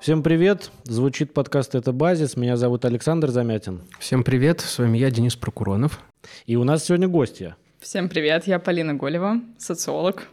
Всем привет! Звучит подкаст «Это базис». Меня зовут Александр Замятин. Всем привет! С вами я, Денис Прокуронов. И у нас сегодня гостья. Всем привет! Я Полина Голева, социолог.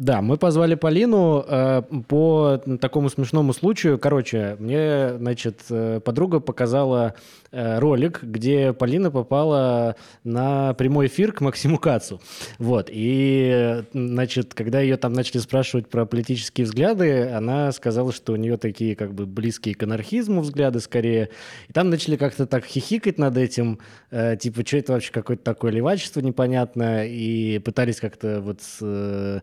Да, мы позвали Полину э, по такому смешному случаю. Короче, мне, значит, э, подруга показала э, ролик, где Полина попала на прямой эфир к Максиму Кацу. Вот. И, значит, когда ее там начали спрашивать про политические взгляды, она сказала, что у нее такие как бы близкие к анархизму взгляды скорее. И там начали как-то так хихикать над этим, э, типа, что это вообще какое-то такое левачество непонятное, и пытались как-то вот... Э,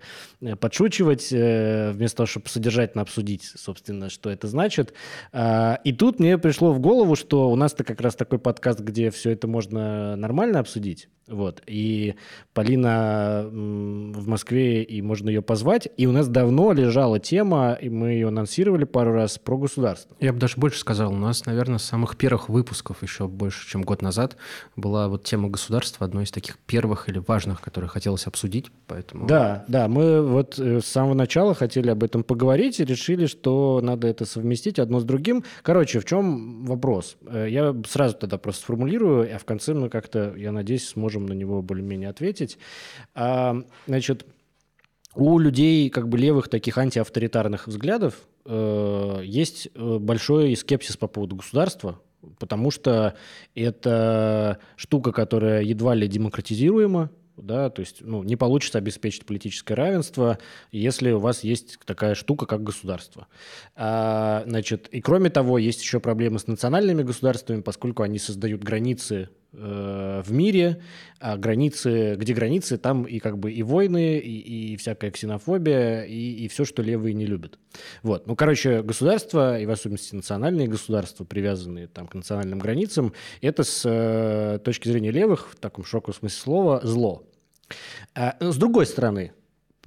подшучивать, э, вместо того, чтобы содержательно обсудить, собственно, что это значит. А, и тут мне пришло в голову, что у нас-то как раз такой подкаст, где все это можно нормально обсудить. Вот. И Полина в Москве, и можно ее позвать. И у нас давно лежала тема, и мы ее анонсировали пару раз, про государство. Я бы даже больше сказал, у нас, наверное, с самых первых выпусков, еще больше, чем год назад, была вот тема государства, одной из таких первых или важных, которые хотелось обсудить. Поэтому... Да, да, мы вот э, с самого начала хотели об этом поговорить и решили, что надо это совместить одно с другим. Короче, в чем вопрос? Э, я сразу тогда просто сформулирую, а в конце мы как-то, я надеюсь, сможем можем на него более-менее ответить. А, значит, у людей как бы левых таких антиавторитарных взглядов э, есть большой скепсис по поводу государства, потому что это штука, которая едва ли демократизируема, да, то есть ну, не получится обеспечить политическое равенство, если у вас есть такая штука, как государство. А, значит, и кроме того, есть еще проблемы с национальными государствами, поскольку они создают границы э, в мире, а границы, где границы, там и как бы и войны, и, и всякая ксенофобия, и, и все, что левые не любят. Вот. Ну, короче, государства, и в особенности национальные государства, привязанные там к национальным границам, это с э, точки зрения левых, в таком шоковом смысле слова, зло. А, с другой стороны,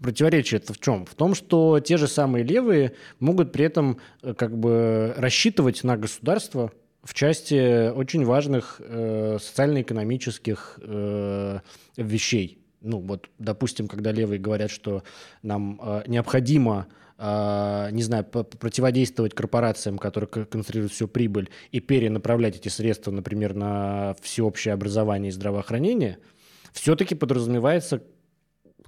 противоречие это в чем? В том, что те же самые левые могут при этом э, как бы рассчитывать на государство в части очень важных э, социально-экономических э, вещей. Ну вот, допустим, когда левые говорят, что нам э, необходимо Uh, не знаю, противодействовать корпорациям, которые концентрируют всю прибыль, и перенаправлять эти средства, например, на всеобщее образование и здравоохранение – все-таки подразумевается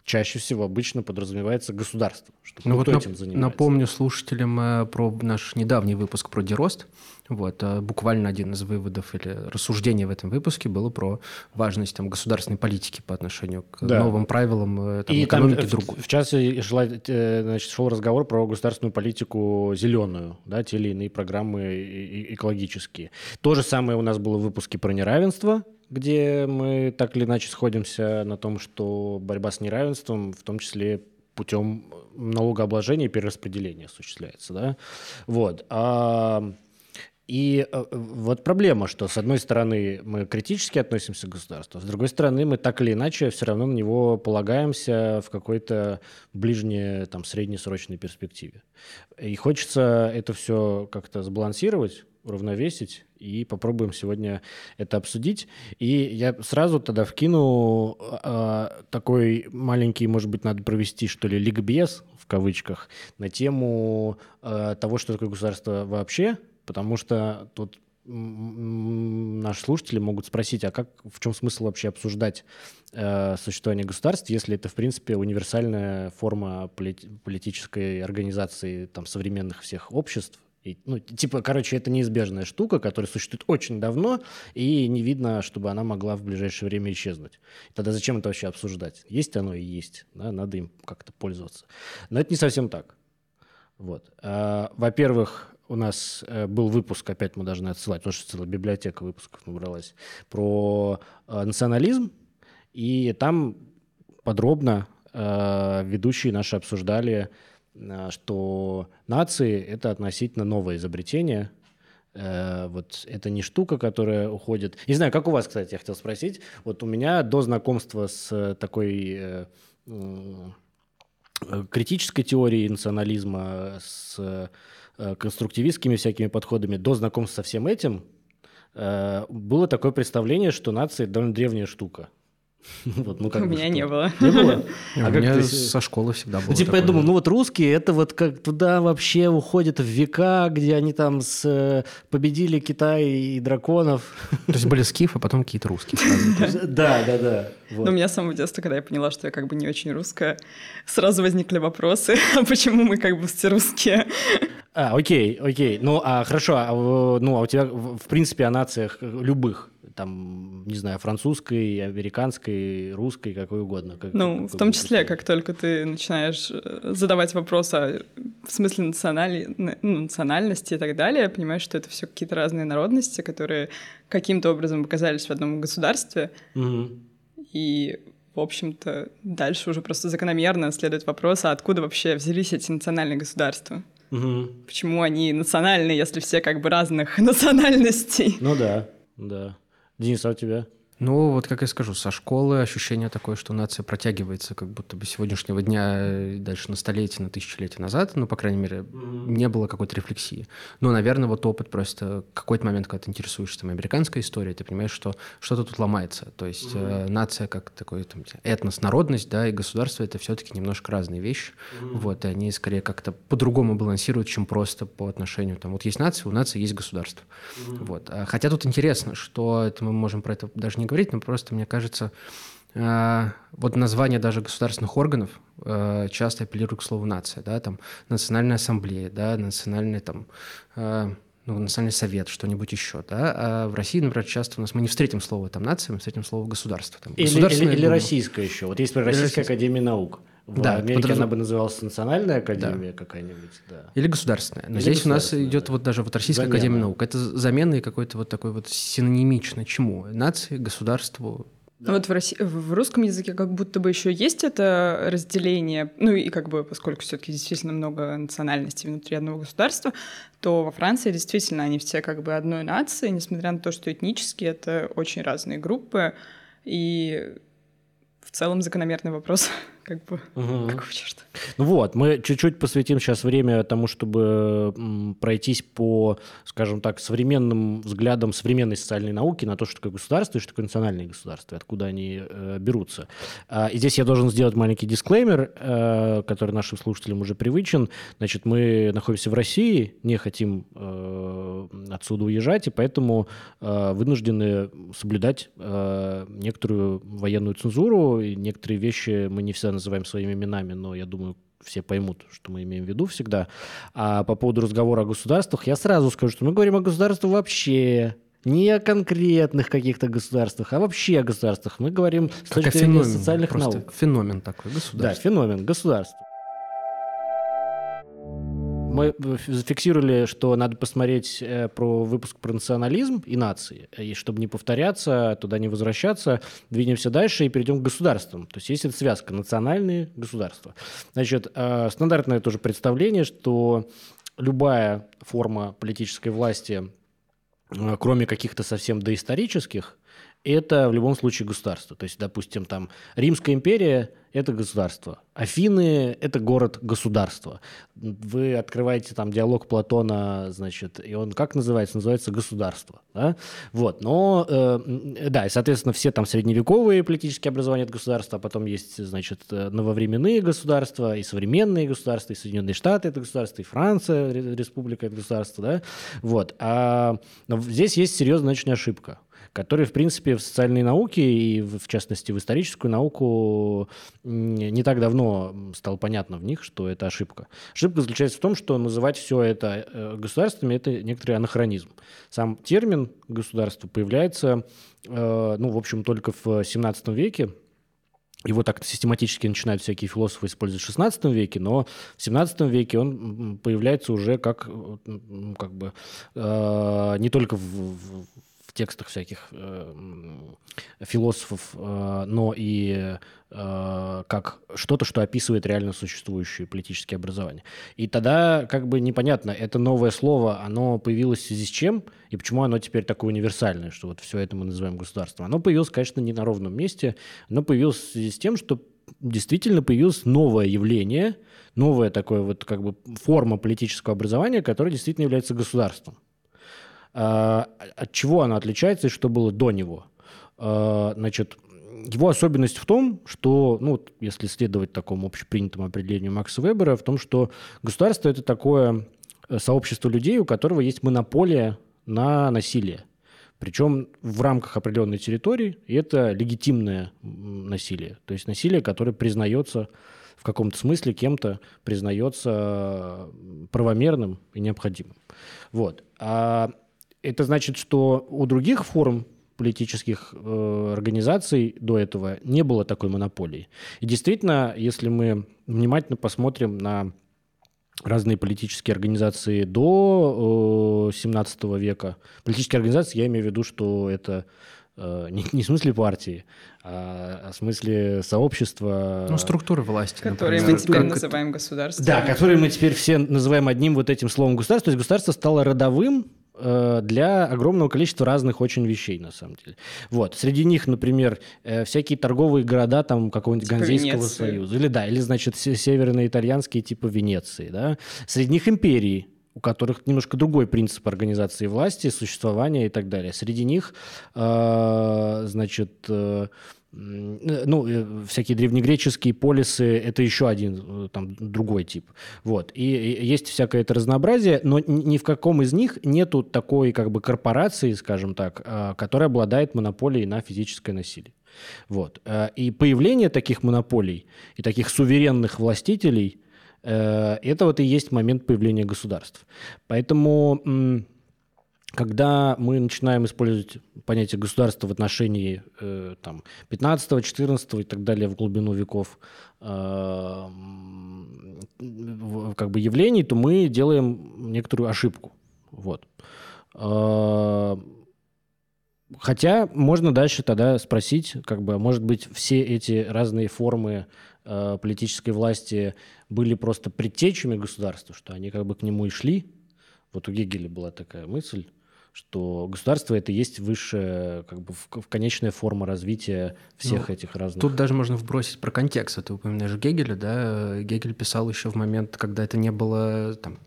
чаще всего обычно подразумевается государство, что ну вот этим занимается. Напомню слушателям э, про наш недавний выпуск про дерост. Вот, э, буквально один из выводов или рассуждений в этом выпуске было про важность там, государственной политики по отношению к да. новым правилам э, там, И экономики там, другой. В, в частности, шла, значит, шел разговор про государственную политику зеленую, да, те или иные программы экологические. То же самое у нас было в выпуске про неравенство, где мы так или иначе сходимся на том, что борьба с неравенством, в том числе путем налогообложения и перераспределения осуществляется. Да? Вот. А, и э, вот проблема, что с одной стороны мы критически относимся к государству, с другой стороны мы так или иначе все равно на него полагаемся в какой-то ближней, там, среднесрочной перспективе. И хочется это все как-то сбалансировать, уравновесить и попробуем сегодня это обсудить. И я сразу тогда вкину э, такой маленький, может быть, надо провести, что ли, ликбез, в кавычках, на тему э, того, что такое государство вообще, потому что тут наши слушатели могут спросить, а как, в чем смысл вообще обсуждать э, существование государств, если это, в принципе, универсальная форма полит, политической организации там, современных всех обществ, и, ну, типа, короче, это неизбежная штука, которая существует очень давно, и не видно, чтобы она могла в ближайшее время исчезнуть. Тогда зачем это вообще обсуждать? Есть оно и есть, да, надо им как-то пользоваться. Но это не совсем так. Вот. А, во-первых, у нас э, был выпуск, опять мы должны отсылать, потому что целая библиотека выпусков набралась, про э, национализм, и там подробно э, ведущие наши обсуждали что нации — это относительно новое изобретение, э, вот это не штука, которая уходит. Не знаю, как у вас, кстати, я хотел спросить. Вот у меня до знакомства с такой э, критической теорией национализма, с конструктивистскими всякими подходами, до знакомства со всем этим было такое представление, что нация — довольно древняя штука. Вот, ну, как У меня не было. Не было? А У меня со школы всегда было. Ну, типа, я думал, ну вот русские, это вот как туда вообще уходят в века, где они там с, э, победили Китай и драконов. То есть были скифы, а потом какие-то русские. Да, да, да. Но у меня с самого детства, когда я поняла, что я как бы не очень русская, сразу возникли вопросы, а почему мы как бы все русские? А, окей, окей. Ну, а хорошо, а, ну, а у тебя, в принципе, о нациях любых там, не знаю, французской, американской, русской, какой угодно. Как, ну, в том числе, как только ты начинаешь э, задавать вопросы в смысле национали... ну, национальности и так далее, понимаешь, что это все какие-то разные народности, которые каким-то образом оказались в одном государстве. Угу. И в общем-то, дальше уже просто закономерно следует вопрос, а откуда вообще взялись эти национальные государства? Угу. Почему они национальные, если все как бы разных национальностей? Ну да, да. Денис, а у тебя? Ну, вот как я скажу, со школы ощущение такое, что нация протягивается как будто бы сегодняшнего дня дальше на столетие, на тысячелетие назад, ну, по крайней мере, mm-hmm. не было какой-то рефлексии. Но, наверное, вот опыт просто какой-то момент, когда ты интересуешься там американской историей, ты понимаешь, что что-то тут ломается. То есть mm-hmm. э, нация как такой там, этнос, народность, да, и государство — это все-таки немножко разные вещи. Mm-hmm. Вот, и они скорее как-то по-другому балансируют, чем просто по отношению там, вот есть нация, у нации есть государство. Mm-hmm. Вот. А, хотя тут интересно, что это мы можем про это даже не говорить, но просто, мне кажется, э, вот название даже государственных органов э, часто апеллируют к слову «нация», да, там Национальная ассамблея, да, национальный там э, ну, национальный совет, что-нибудь еще, да, а в России, например, часто у нас мы не встретим слово там нация, мы встретим слово государство. Там, или, или, или российское еще. Вот есть Российская Российская академия наук. В да, Америке подразум... она бы называлась национальная академия да. какая-нибудь, да. Или государственная. Но Или здесь у нас идет да. вот даже вот Российская замена. академия наук. Это замена и какой-то вот такой вот синонимично чему? Нации, государству, да. Вот в, России, в русском языке как будто бы еще есть это разделение, ну и как бы, поскольку все-таки действительно много национальностей внутри одного государства, то во Франции действительно они все как бы одной нации, несмотря на то, что этнически это очень разные группы, и в целом закономерный вопрос, как бы, угу. какого черта. Ну вот, мы чуть-чуть посвятим сейчас время тому, чтобы пройтись по, скажем так, современным взглядам современной социальной науки на то, что такое государство и что такое национальное государство, и откуда они э, берутся. А, и здесь я должен сделать маленький дисклеймер, э, который нашим слушателям уже привычен. Значит, мы находимся в России, не хотим э, отсюда уезжать, и поэтому э, вынуждены соблюдать э, некоторую военную цензуру, и некоторые вещи мы не всегда называем своими именами, но я думаю, все поймут, что мы имеем в виду всегда. А по поводу разговора о государствах, я сразу скажу, что мы говорим о государствах вообще, не о конкретных каких-то государствах, а вообще о государствах. Мы говорим с точки зрения социальных наук. Феномен такой, государство. Да, феномен, государство мы зафиксировали, что надо посмотреть э, про выпуск про национализм и нации. И чтобы не повторяться, туда не возвращаться, двинемся дальше и перейдем к государствам. То есть есть эта связка национальные государства. Значит, э, стандартное тоже представление, что любая форма политической власти, э, кроме каких-то совсем доисторических, это в любом случае государство. То есть, допустим, там Римская империя – это государство, Афины – это город-государство. Вы открываете там диалог Платона, значит, и он как называется? Называется государство. Да? Вот, но, э, да, и, соответственно, все там средневековые политические образования – это государство, а потом есть, значит, нововременные государства, и современные государства, и Соединенные Штаты – это государство, и Франция, республика – это государство, да? Вот, а здесь есть серьезная очень ошибка – которые, в принципе, в социальной науке и, в частности, в историческую науку не так давно стало понятно в них, что это ошибка. Ошибка заключается в том, что называть все это э, государствами – это некоторый анахронизм. Сам термин «государство» появляется, э, ну, в общем, только в 17 веке, его так систематически начинают всякие философы использовать в 16 веке, но в 17 веке он появляется уже как, как бы э, не только в, в, текстах всяких э, философов, э, но и э, как что-то, что описывает реально существующие политические образования. И тогда как бы непонятно, это новое слово, оно появилось в связи с чем, и почему оно теперь такое универсальное, что вот все это мы называем государством. Оно появилось, конечно, не на ровном месте, оно появилось в связи с тем, что действительно появилось новое явление, новая такое вот как бы форма политического образования, которая действительно является государством. А, от чего оно отличается и что было до него? А, значит, его особенность в том, что, ну, если следовать такому общепринятому определению Макса Вебера, в том, что государство – это такое э, сообщество людей, у которого есть монополия на насилие. Причем в рамках определенной территории, и это легитимное насилие. То есть насилие, которое признается в каком-то смысле кем-то, признается правомерным и необходимым. Вот. А это значит, что у других форм политических э, организаций до этого не было такой монополии. И действительно, если мы внимательно посмотрим на разные политические организации до э, 17 века, политические организации, я имею в виду, что это э, не, не в смысле партии, а, а в смысле сообщества. Ну, структуры власти. Которые например. мы теперь как называем государством. Да, которые мы теперь все называем одним вот этим словом государство. То есть государство стало родовым, Э, для огромного количества разных очень вещей, на самом деле. Вот. Среди них, например, э, всякие торговые города там какого-нибудь типа Ганзейского Венеции. союза. Или, да, или, значит, северноитальянские типа Венеции. Да? Среди них империи, у которых немножко другой принцип организации власти, существования и так далее. Среди них, э, значит, Э, ну, э, всякие древнегреческие полисы – это еще один, э, там, другой тип. Вот. И есть всякое это разнообразие, но ни в каком из них нету такой, как бы, корпорации, скажем так, которая обладает монополией на физическое насилие. Вот. И появление таких монополий и таких суверенных властителей – это вот и есть момент появления государств. Поэтому когда мы начинаем использовать понятие государства в отношении э, там, 15 14 и так далее в глубину веков э, как бы явлений, то мы делаем некоторую ошибку. Вот. Э, хотя можно дальше тогда спросить, как бы, может быть, все эти разные формы э, политической власти были просто предтечами государства, что они как бы к нему и шли. Вот у Гегеля была такая мысль что государство это есть высшая, как бы в, в конечная форма развития всех ну, этих разных. Тут даже можно вбросить про контекст. Ты упоминаешь Гегеля, да? Гегель писал еще в момент, когда это не было там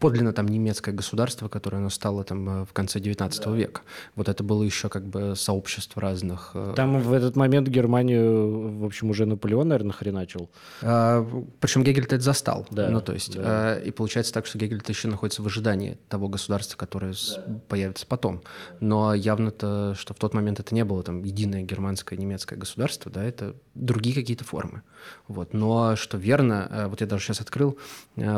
подлинно там немецкое государство, которое оно стало там э, в конце 19 да. века. Вот это было еще как бы сообщество разных. Э, там в этот момент Германию, в общем, уже Наполеон, наверное, хреначил. А, причем Гегель это застал. Да. Ну, то есть, да. а, и получается так, что Гегель еще находится в ожидании того государства, которое да. Появится потом. Но явно-то, что в тот момент это не было там единое германское, немецкое государство, да, это другие какие-то формы. Вот. Но что верно, э, вот я даже сейчас открыл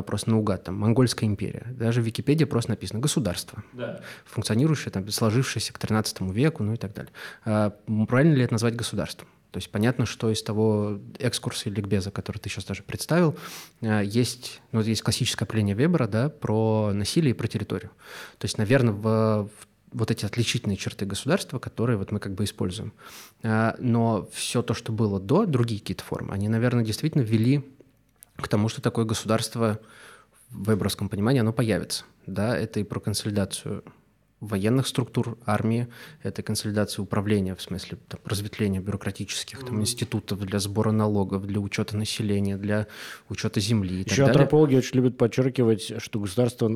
просто наугад, там, монгольская империя. Даже в Википедии просто написано «государство», да. функционирующее, там, сложившееся к XIII веку, ну и так далее. А правильно ли это назвать государством? То есть понятно, что из того экскурса или ликбеза, который ты сейчас даже представил, а, есть, ну, есть классическое определение Вебера да, про насилие и про территорию. То есть, наверное, в, в вот эти отличительные черты государства, которые вот мы как бы используем. А, но все то, что было до, другие какие-то формы, они, наверное, действительно ввели к тому, что такое государство в вебровском понимании оно появится. Да, это и про консолидацию военных структур армии, это консолидация управления, в смысле там, разветвления бюрократических там, институтов для сбора налогов, для учета населения, для учета земли и Еще так антропологи очень любят подчеркивать, что государство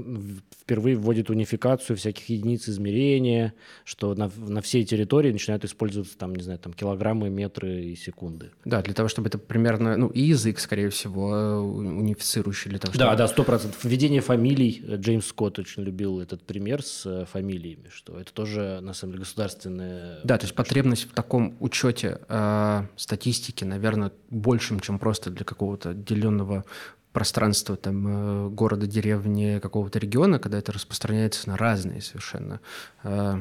впервые вводит унификацию всяких единиц измерения, что на, на всей территории начинают использоваться там, не знаю, там килограммы, метры и секунды. Да, для того, чтобы это примерно, ну и язык, скорее всего, э, унифицирующий для того, чтобы... Да, да, сто процентов. Введение фамилий. Джеймс Скотт очень любил этот пример с э, фамилией фамилиями, что это тоже, на самом деле, государственное... Да, то есть потребность в таком учете э, статистики, наверное, большим, чем просто для какого-то отделенного пространства там, э, города, деревни, какого-то региона, когда это распространяется на разные совершенно э,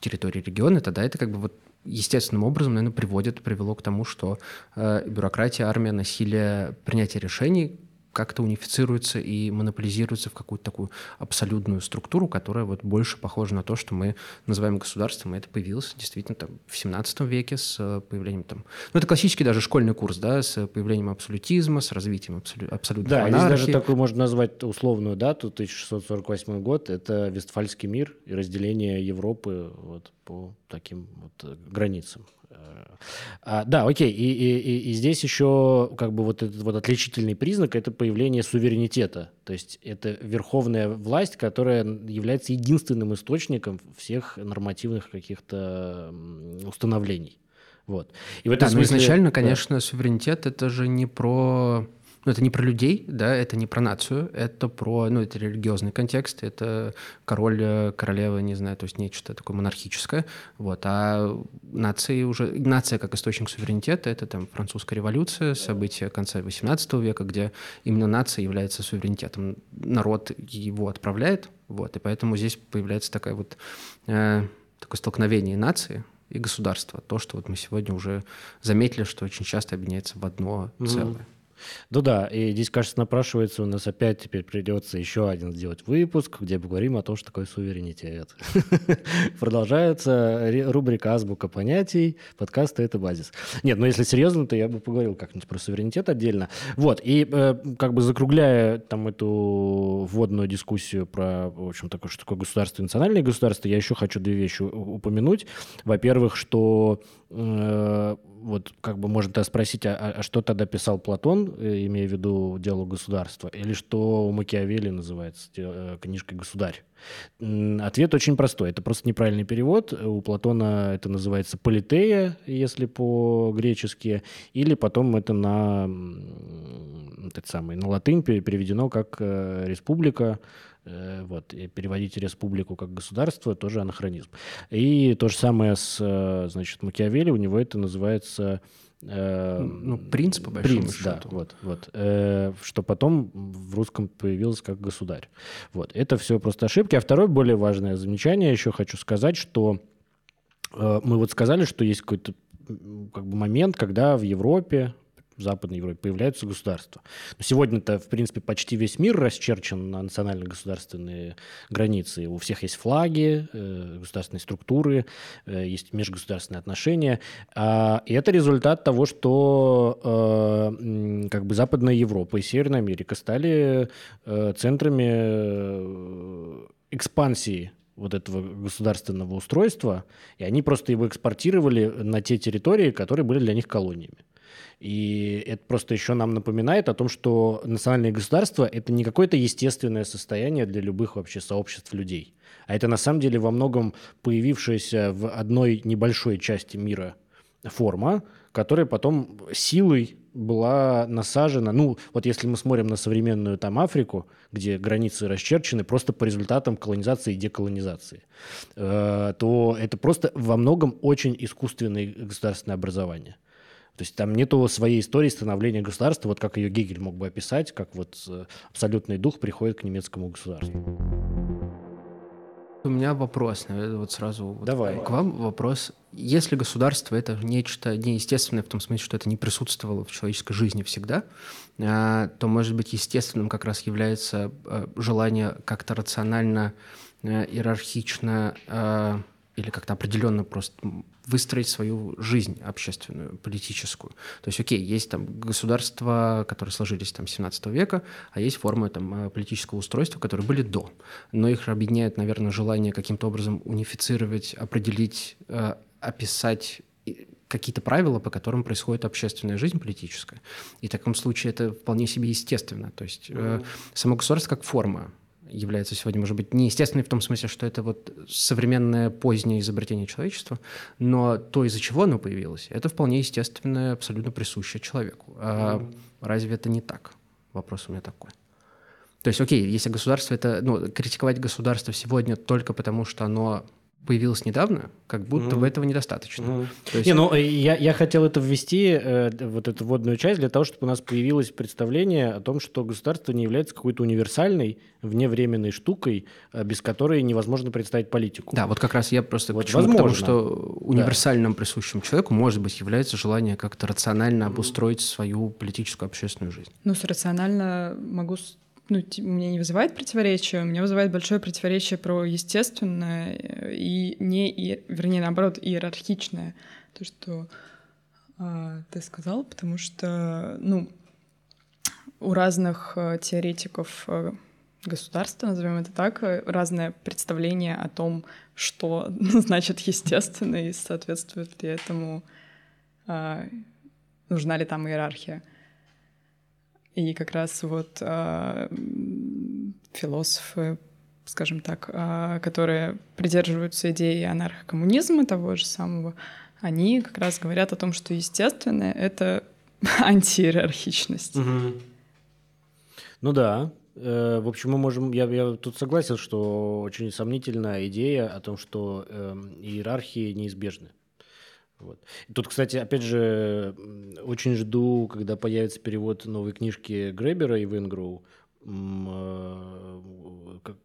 территории региона, тогда это как бы вот естественным образом, наверное, приводит, привело к тому, что э, бюрократия, армия, насилие, принятие решений как-то унифицируется и монополизируется в какую-то такую абсолютную структуру, которая вот больше похожа на то, что мы называем государством. И это появилось действительно там в 17 веке с э, появлением там... Ну, это классический даже школьный курс, да, с появлением абсолютизма, с развитием абсолю... абсолютной Да, здесь даже такую можно назвать условную дату, 1648 год, это Вестфальский мир и разделение Европы вот по таким вот э, границам. А, да, окей. И, и, и здесь еще как бы вот этот вот отличительный признак – это появление суверенитета. То есть это верховная власть, которая является единственным источником всех нормативных каких-то установлений. Вот. И в этом да, смысле... но изначально, конечно, да. суверенитет — это же не про ну, это не про людей, да, это не про нацию, это про, ну, это религиозный контекст, это король, э, королева, не знаю, то есть нечто такое монархическое, вот, а нации уже, нация как источник суверенитета, это там французская революция, события конца XVIII века, где именно нация является суверенитетом, народ его отправляет, вот, и поэтому здесь появляется такая вот, э, такое столкновение нации, и государства. То, что вот мы сегодня уже заметили, что очень часто объединяется в одно целое. Mm-hmm. Ну да, и здесь, кажется, напрашивается у нас опять теперь придется еще один сделать выпуск, где поговорим о том, что такое суверенитет. Продолжается рубрика «Азбука понятий», подкаста «Это базис». Нет, ну если серьезно, то я бы поговорил как-нибудь про суверенитет отдельно. Вот, и э, как бы закругляя там эту вводную дискуссию про, в общем, такое, что такое государство и национальное государство, я еще хочу две вещи упомянуть. Во-первых, что э, вот как бы можно спросить, а, а что тогда писал Платон, э, имея в виду дело государства, или что у Макиавелли называется э, книжкой «Государь»? Ответ очень простой. Это просто неправильный перевод. У Платона это называется «политея», если по-гречески, или потом это на, этот самый, на латынь переведено как э, «республика», вот, и переводить республику как государство тоже анахронизм. И то же самое с, э, значит, Макиавелли, у него это называется... Э, ну, принц, по большому принц, счету. да, вот, вот. Э, что потом в русском появилось как государь. Вот, это все просто ошибки. А второе, более важное замечание еще хочу сказать, что э, мы вот сказали, что есть какой-то как бы момент, когда в Европе, в Западной Европе появляются государства. Сегодня-то, в принципе, почти весь мир расчерчен на национально-государственные границы. У всех есть флаги, э, государственные структуры, э, есть межгосударственные отношения. А, и это результат того, что э, как бы Западная Европа и Северная Америка стали центрами экспансии вот этого государственного устройства, и они просто его экспортировали на те территории, которые были для них колониями. И это просто еще нам напоминает о том, что национальное государство – это не какое-то естественное состояние для любых вообще сообществ людей. А это на самом деле во многом появившаяся в одной небольшой части мира форма, которая потом силой была насажена, ну, вот если мы смотрим на современную там Африку, где границы расчерчены просто по результатам колонизации и деколонизации, э, то это просто во многом очень искусственное государственное образование. То есть там нету своей истории становления государства, вот как ее Гегель мог бы описать, как вот э, абсолютный дух приходит к немецкому государству. У меня вопрос, наверное, вот сразу Давай. к вам вопрос. Если государство это нечто неестественное, в том смысле, что это не присутствовало в человеческой жизни всегда, а, то, может быть, естественным как раз является э, желание как-то рационально, э, иерархично или как-то определенно просто выстроить свою жизнь общественную, политическую. То есть, окей, есть там государства, которые сложились там 17 века, а есть формы там э, политического устройства, которые были до. Но их объединяет, наверное, желание каким-то образом унифицировать, определить, э, описать какие-то правила, по которым происходит общественная жизнь политическая. И в таком случае это вполне себе естественно. То есть э, само государство как форма является сегодня, может быть, неестественной в том смысле, что это вот современное позднее изобретение человечества, но то, из-за чего оно появилось, это вполне естественное, абсолютно присущее человеку. А mm-hmm. разве это не так? Вопрос у меня такой. То есть, окей, если государство это, ну, критиковать государство сегодня только потому, что оно появилась недавно, как будто mm. бы этого недостаточно. Mm. Есть... Не, ну, я, я хотел это ввести, э, вот эту вводную часть, для того, чтобы у нас появилось представление о том, что государство не является какой-то универсальной, вневременной штукой, э, без которой невозможно представить политику. Да, вот как раз я просто вот почему возможно. к тому, что универсальным да. присущим человеку, может быть, является желание как-то рационально обустроить свою политическую общественную жизнь. Ну, с рационально могу ну, меня не вызывает противоречия, у меня вызывает большое противоречие про естественное и не, и, вернее, наоборот, иерархичное. То, что а, ты сказал, потому что, ну, у разных а, теоретиков а, государства, назовем это так, разное представление о том, что значит естественно и соответствует ли этому, а, нужна ли там иерархия. И как раз вот э, философы, скажем так, э, которые придерживаются идеи анархокоммунизма того же самого, они как раз говорят о том, что естественное — это антииерархичность. Угу. Ну да. Э, в общем, мы можем... Я, я тут согласен, что очень сомнительная идея о том, что э, иерархии неизбежны. Вот. Тут, кстати, опять же, очень жду, когда появится перевод новой книжки Гребера и Венгроу. Э, как,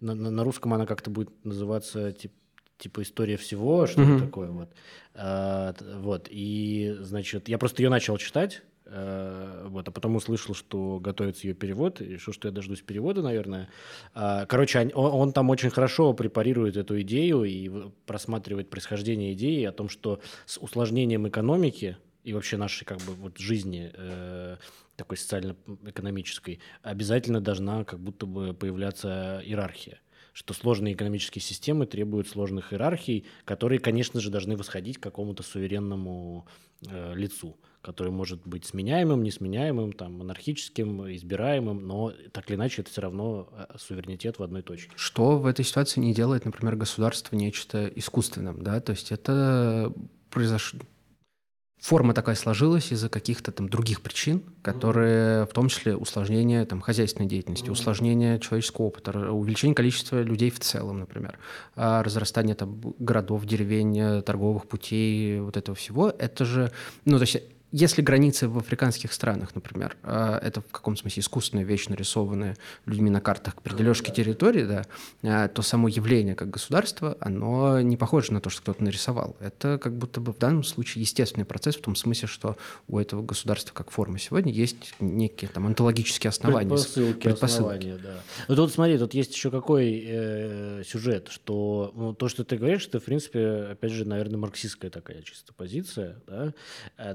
на, на русском она как-то будет называться типа типа история всего, что-то mm-hmm. такое вот. А, вот и значит, я просто ее начал читать вот, а потом услышал, что готовится ее перевод, и решил, что я дождусь перевода, наверное. А, короче, он, он там очень хорошо препарирует эту идею и просматривает происхождение идеи о том, что с усложнением экономики и вообще нашей как бы вот жизни э, такой социально-экономической обязательно должна как будто бы появляться иерархия что сложные экономические системы требуют сложных иерархий, которые, конечно же, должны восходить к какому-то суверенному э, лицу который может быть сменяемым, несменяемым, там, монархическим, избираемым, но так или иначе это все равно э, суверенитет в одной точке. Что в этой ситуации не делает, например, государство нечто искусственным, да, то есть это произошло, форма такая сложилась из-за каких-то там других причин, которые в том числе усложнение там, хозяйственной деятельности, усложнение человеческого опыта, увеличение количества людей в целом, например, а разрастание там, городов, деревень, торговых путей, вот этого всего, это же, ну, то есть если границы в африканских странах, например, а, это в каком смысле искусственная вещь, нарисованная людьми на картах при дележке территории, да, а, то само явление как государство, оно не похоже на то, что кто-то нарисовал. Это как будто бы в данном случае естественный процесс в том смысле, что у этого государства как формы сегодня есть некие там онтологические основания. Предпосылки, предпосылки. основания, да. Ну тут смотри, тут есть еще какой э, сюжет, что ну, то, что ты говоришь, это в принципе, опять же, наверное, марксистская такая чисто позиция, да, э,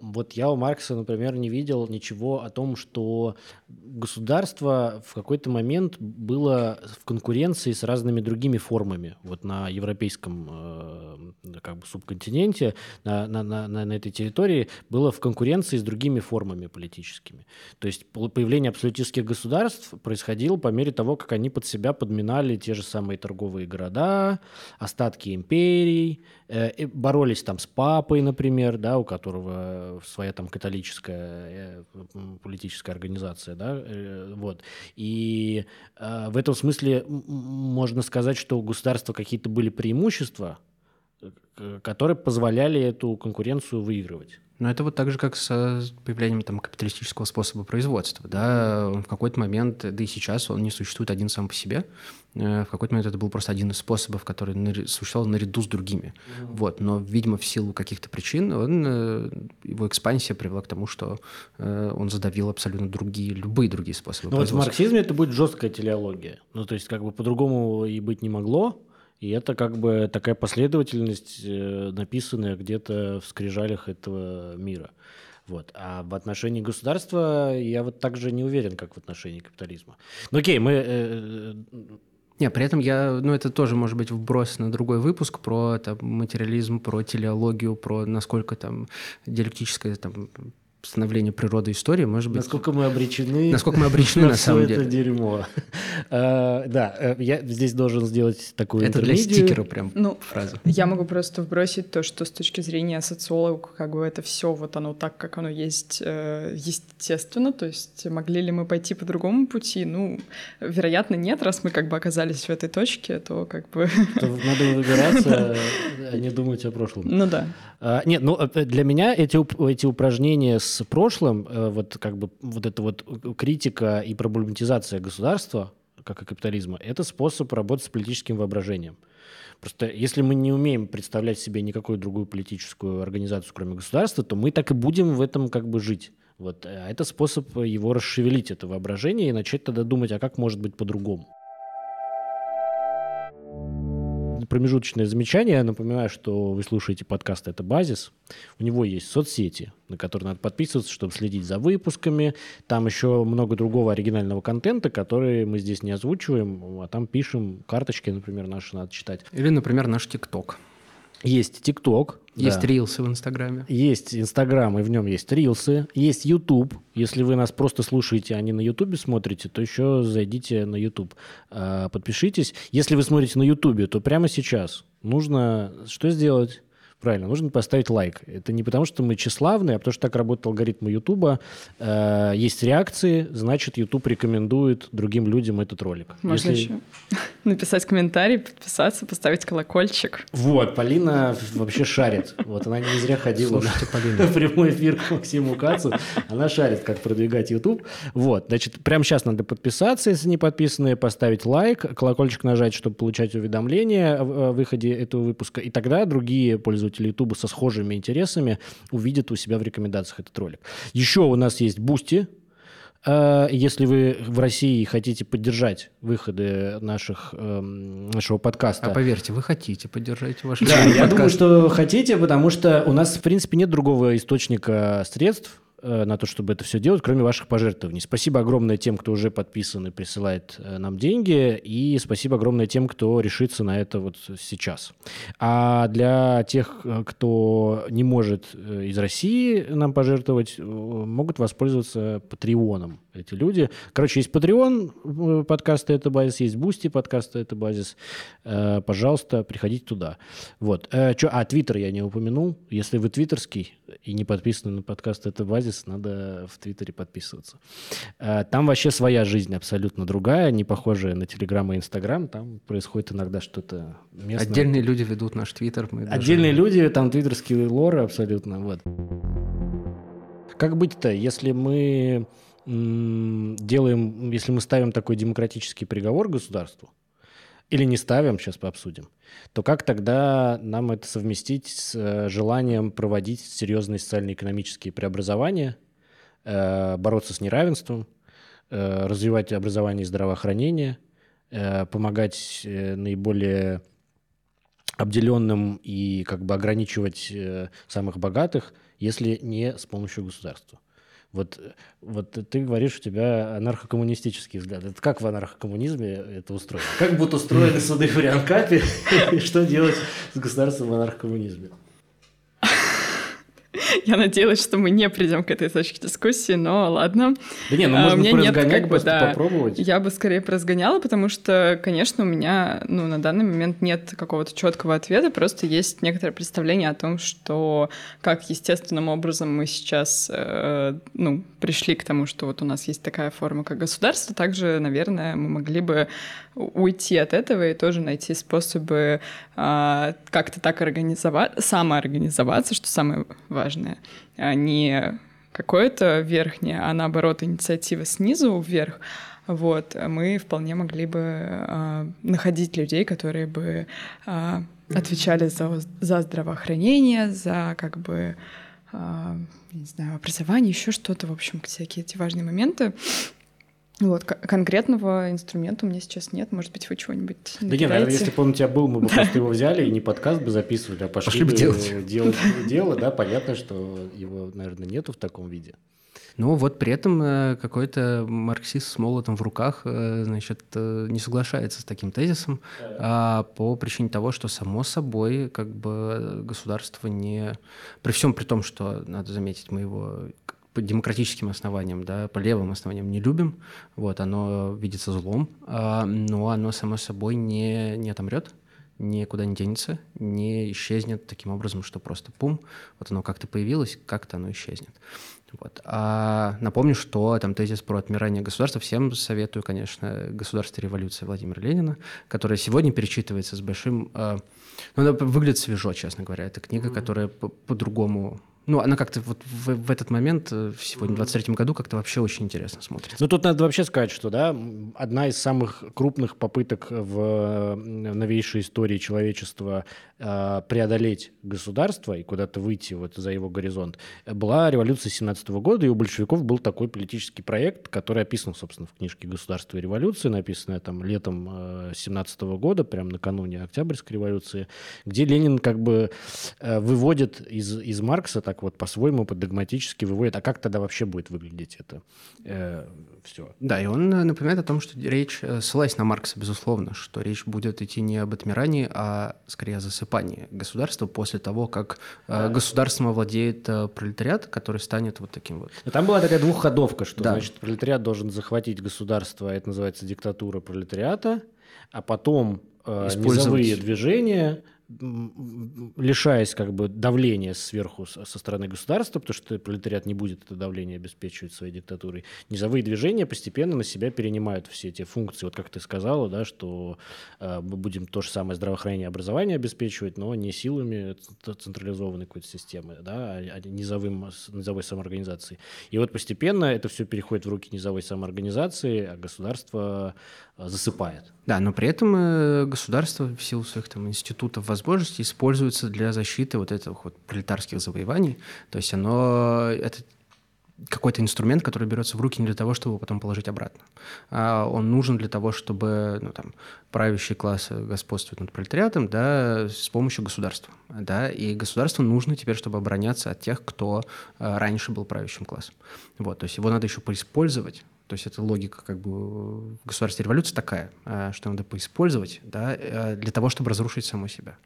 вот я у Маркса, например, не видел ничего о том, что государство в какой-то момент было в конкуренции с разными другими формами. Вот на европейском э, как бы субконтиненте, на, на, на, на этой территории было в конкуренции с другими формами политическими. То есть появление абсолютистских государств происходило по мере того, как они под себя подминали те же самые торговые города, остатки империй, э, боролись там с папой, например, да, у которого своя там католическая э, политическая организация, да, э, вот. И э, в этом смысле можно сказать, что у государства какие-то были преимущества, которые позволяли эту конкуренцию выигрывать. Но это вот так же, как с появлением там, капиталистического способа производства. Да? В какой-то момент, да и сейчас он не существует один сам по себе. Э, в какой-то момент это был просто один из способов, который существовал наряду с другими. Mm-hmm. Вот. Но, видимо, в силу каких-то причин он, э, его экспансия привела к тому, что э, он задавил абсолютно другие, любые другие способы. Но вот в марксизме это будет жесткая телеология. Ну, то есть, как бы по-другому и быть не могло. И это как бы такая последовательность, э, написанная где-то в скрижалях этого мира. Вот. А в отношении государства я вот так же не уверен, как в отношении капитализма. Ну окей, мы... Э, э, не, при этом я, ну это тоже может быть вброс на другой выпуск про там, материализм, про телеологию, про насколько там диалектическое там, становления природы истории, может быть... Насколько мы обречены... Насколько мы обречены, на, самом деле. это дерьмо. А, да, э, я здесь должен сделать такую Это для стикера прям ну, фраза. Я могу просто вбросить то, что с точки зрения социолога, как бы это все вот оно так, как оно есть, э, естественно. То есть могли ли мы пойти по другому пути? Ну, вероятно, нет. Раз мы как бы оказались в этой точке, то как бы... надо выбираться, а не думать о прошлом. Ну да. А, нет, ну для меня эти, эти упражнения с прошлым, э, вот как бы вот эта вот критика и проблематизация государства, как и капитализма, это способ работать с политическим воображением. Просто если мы не умеем представлять себе никакую другую политическую организацию, кроме государства, то мы так и будем в этом как бы жить. Вот. А это способ его расшевелить, это воображение, и начать тогда думать, а как может быть по-другому промежуточное замечание. Я напоминаю, что вы слушаете подкаст «Это базис». У него есть соцсети, на которые надо подписываться, чтобы следить за выпусками. Там еще много другого оригинального контента, который мы здесь не озвучиваем, а там пишем карточки, например, наши надо читать. Или, например, наш ТикТок. Есть ТикТок. Есть да. рилсы в Инстаграме. Есть Инстаграм, и в нем есть рилсы. Есть Ютуб. Если вы нас просто слушаете, а не на Ютубе смотрите, то еще зайдите на Ютуб, а, подпишитесь. Если вы смотрите на Ютубе, то прямо сейчас нужно что сделать? Правильно, нужно поставить лайк. Это не потому, что мы тщеславные, а потому что так работают алгоритмы Ютуба. Э, есть реакции, значит, Ютуб рекомендует другим людям этот ролик. Можно Если... еще написать комментарий, подписаться, поставить колокольчик. Вот, Полина вообще шарит. Вот она не зря ходила Слушайте, на, на прямой эфир к Максиму Кацу. Она шарит, как продвигать YouTube. Вот, значит, прямо сейчас надо подписаться, если не подписаны, поставить лайк, колокольчик нажать, чтобы получать уведомления о выходе этого выпуска. И тогда другие пользователи пользователи YouTube со схожими интересами увидят у себя в рекомендациях этот ролик. Еще у нас есть Boosty, э, если вы в России хотите поддержать выходы наших, эм, нашего подкаста... А поверьте, вы хотите поддержать ваш Да, я думаю, что хотите, потому что у нас, в принципе, нет другого источника средств, на то, чтобы это все делать, кроме ваших пожертвований. Спасибо огромное тем, кто уже подписан и присылает э, нам деньги, и спасибо огромное тем, кто решится на это вот сейчас. А для тех, э, кто не может из России нам пожертвовать, могут воспользоваться Patreon ом эти люди. Короче, есть Patreon подкаста «Это базис», есть Boosty подкаста «Это базис». Пожалуйста, приходите туда. Вот. Чё, а, Twitter я не упомянул. Если вы твиттерский и не подписаны на подкаст «Это базис», надо в Twitter е подписываться. Э, там вообще своя жизнь абсолютно другая, не похожая на Телеграм и Instagram. Там происходит иногда что-то местное. Отдельные люди ведут наш Твиттер. Отдельные даже... люди, там твиттерские лоры абсолютно. Вот. Как быть-то, если мы делаем, если мы ставим такой демократический приговор государству, или не ставим, сейчас пообсудим, то как тогда нам это совместить с э, желанием проводить серьезные социально-экономические преобразования, э, бороться с неравенством, э, развивать образование и здравоохранение, помогать наиболее обделенным и как бы ограничивать самых богатых, если не с помощью государства? Вот, вот ты говоришь, у тебя анархокоммунистический взгляд. Это как в анархокоммунизме это устроено? Как будут устроены суды в Рианкапе и что делать с государством в анархокоммунизме? Я надеялась, что мы не придем к этой точке дискуссии, но ладно. Да не, ну а, можно а, нет, как бы, да, попробовать. Я бы скорее поразгоняла, потому что, конечно, у меня ну, на данный момент нет какого-то четкого ответа, просто есть некоторое представление о том, что как естественным образом мы сейчас э, ну, пришли к тому, что вот у нас есть такая форма, как государство, также, наверное, мы могли бы уйти от этого и тоже найти способы э, как-то так организовать, самоорганизоваться, что самое важное, а не какое-то верхнее, а наоборот инициатива снизу вверх, вот, мы вполне могли бы э, находить людей, которые бы э, отвечали за, за здравоохранение, за как бы, не знаю, образование, еще что-то, в общем, всякие эти важные моменты. Вот, конкретного инструмента у меня сейчас нет. Может быть, вы чего-нибудь Да нет, наверное, если бы он у тебя был, мы бы просто его взяли и не подкаст бы записывали, а пошли, бы делать, делать дело, да, понятно, что его, наверное, нету в таком виде. Ну вот при этом э, какой-то марксист с молотом в руках, э, значит, э, не соглашается с таким тезисом а, по причине того, что само собой как бы государство не... При всем при том, что, надо заметить, мы его по демократическим основаниям, да, по левым основаниям не любим, вот, оно видится злом, а, но оно само собой не, не отомрет, никуда не денется, не исчезнет таким образом, что просто пум, вот оно как-то появилось, как-то оно исчезнет. Вот. А напомню, что там тезис про отмирание государства всем советую, конечно, «Государство революции» Владимира Ленина, которая сегодня перечитывается с большим... Э, ну, она выглядит свежо, честно говоря. Это книга, mm-hmm. которая по-другому ну, она как-то вот в, в этот момент, э, сегодня, в 23 году, как-то вообще очень интересно смотрится. Ну, тут надо вообще сказать, что, да, одна из самых крупных попыток в новейшей истории человечества э, преодолеть государство и куда-то выйти вот за его горизонт была революция 17 года, и у большевиков был такой политический проект, который описан, собственно, в книжке «Государство и революция», написанная там летом 17 года, прям накануне Октябрьской революции, где Ленин как бы э, выводит из, из Маркса так вот по-своему, по-догматически выводит. А как тогда вообще будет выглядеть это э, все? Да, и он э, напоминает о том, что речь, э, ссылаясь на Маркса, безусловно, что речь будет идти не об отмирании, а скорее о засыпании государства после того, как э, государством овладеет э, пролетариат, который станет вот таким вот. Но там была такая двухходовка, что, да. значит, пролетариат должен захватить государство, это называется диктатура пролетариата, а потом э, низовые движения лишаясь как бы давления сверху со стороны государства, потому что пролетариат не будет это давление обеспечивать своей диктатурой, низовые движения постепенно на себя перенимают все эти функции. Вот как ты сказала, да, что э, мы будем то же самое здравоохранение и образование обеспечивать, но не силами централизованной какой-то системы, да, а, а низовым, низовой самоорганизацией. И вот постепенно это все переходит в руки низовой самоорганизации, а государство засыпает. Да, но при этом э, государство в силу своих там институтов возможностей используется для защиты вот этих вот пролетарских завоеваний. То есть оно, это какой-то инструмент, который берется в руки не для того, чтобы его потом положить обратно. А он нужен для того, чтобы ну, там, правящий класс господствует над пролетариатом да, с помощью государства. Да, и государству нужно теперь, чтобы обороняться от тех, кто э, раньше был правящим классом. Вот, то есть его надо еще поиспользовать то есть это логика как бы в государстве революции такая, э, что надо поиспользовать да, э, для того, чтобы разрушить саму себя.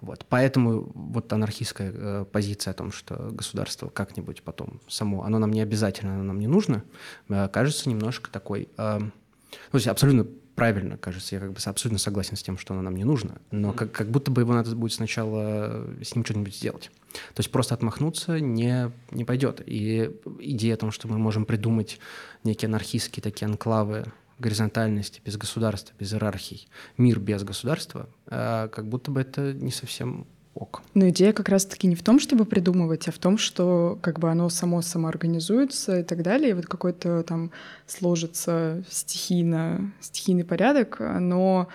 Вот. Поэтому вот анархистская э, позиция о том, что государство как-нибудь потом само, оно нам не обязательно, оно нам не нужно, кажется немножко такой... Ну, то есть абсолютно правильно, кажется, я как бы абсолютно согласен с тем, что оно нам не нужно, но как, как будто бы его надо будет сначала с ним что-нибудь сделать. То есть просто отмахнуться не, не пойдет. И идея о том, что мы можем придумать некие анархистские такие анклавы горизонтальности, без государства, без иерархий, мир без государства, а как будто бы это не совсем ок. Но идея как раз-таки не в том, чтобы придумывать, а в том, что как бы оно само самоорганизуется и так далее, и вот какой-то там сложится стихийно, стихийный порядок, но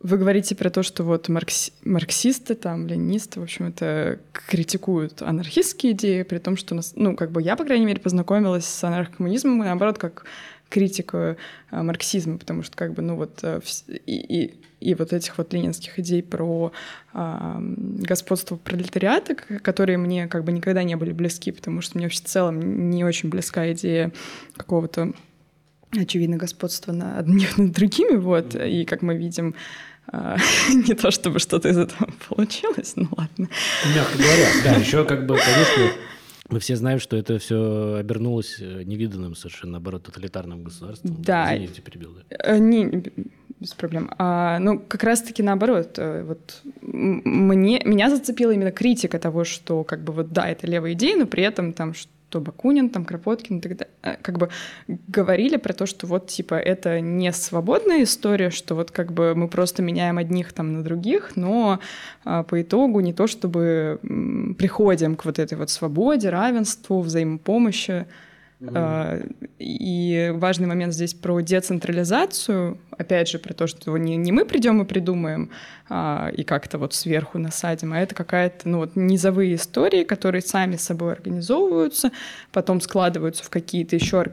вы говорите про то, что вот маркси... марксисты, там, ленинисты, в общем, это критикуют анархистские идеи, при том, что, нас, ну, как бы я, по крайней мере, познакомилась с анархокоммунизмом, и наоборот, как критику э, марксизма, потому что как бы, ну вот, э, и, и, и вот этих вот ленинских идей про э, господство пролетариата, которые мне как бы никогда не были близки, потому что мне вообще в целом не очень близка идея какого-то очевидно господства над одних над другими, вот, и как мы видим, а, не то чтобы что-то из этого получилось, ну ладно. Мягко говоря, да, еще как бы, конечно, мы все знаем, что это все обернулось э, невиданным совершенно, наоборот, тоталитарным государством. Да. Извините, перебил. Да. Э, не, без проблем. А, ну, как раз-таки наоборот. Э, вот мне, меня зацепила именно критика того, что как бы вот да, это левая идея, но при этом там что Бакунин, там Кропоткин далее, э, как бы говорили про то, что вот типа это не свободная история, что вот как бы мы просто меняем одних там на других, но а, по итогу не то, чтобы приходим к вот этой вот свободе, равенству, взаимопомощи, Mm-hmm. И важный момент здесь про децентрализацию, опять же, про то, что не, не мы придем и придумаем а, и как-то вот сверху насадим, а это какая-то, ну вот низовые истории, которые сами собой организовываются, потом складываются в какие-то еще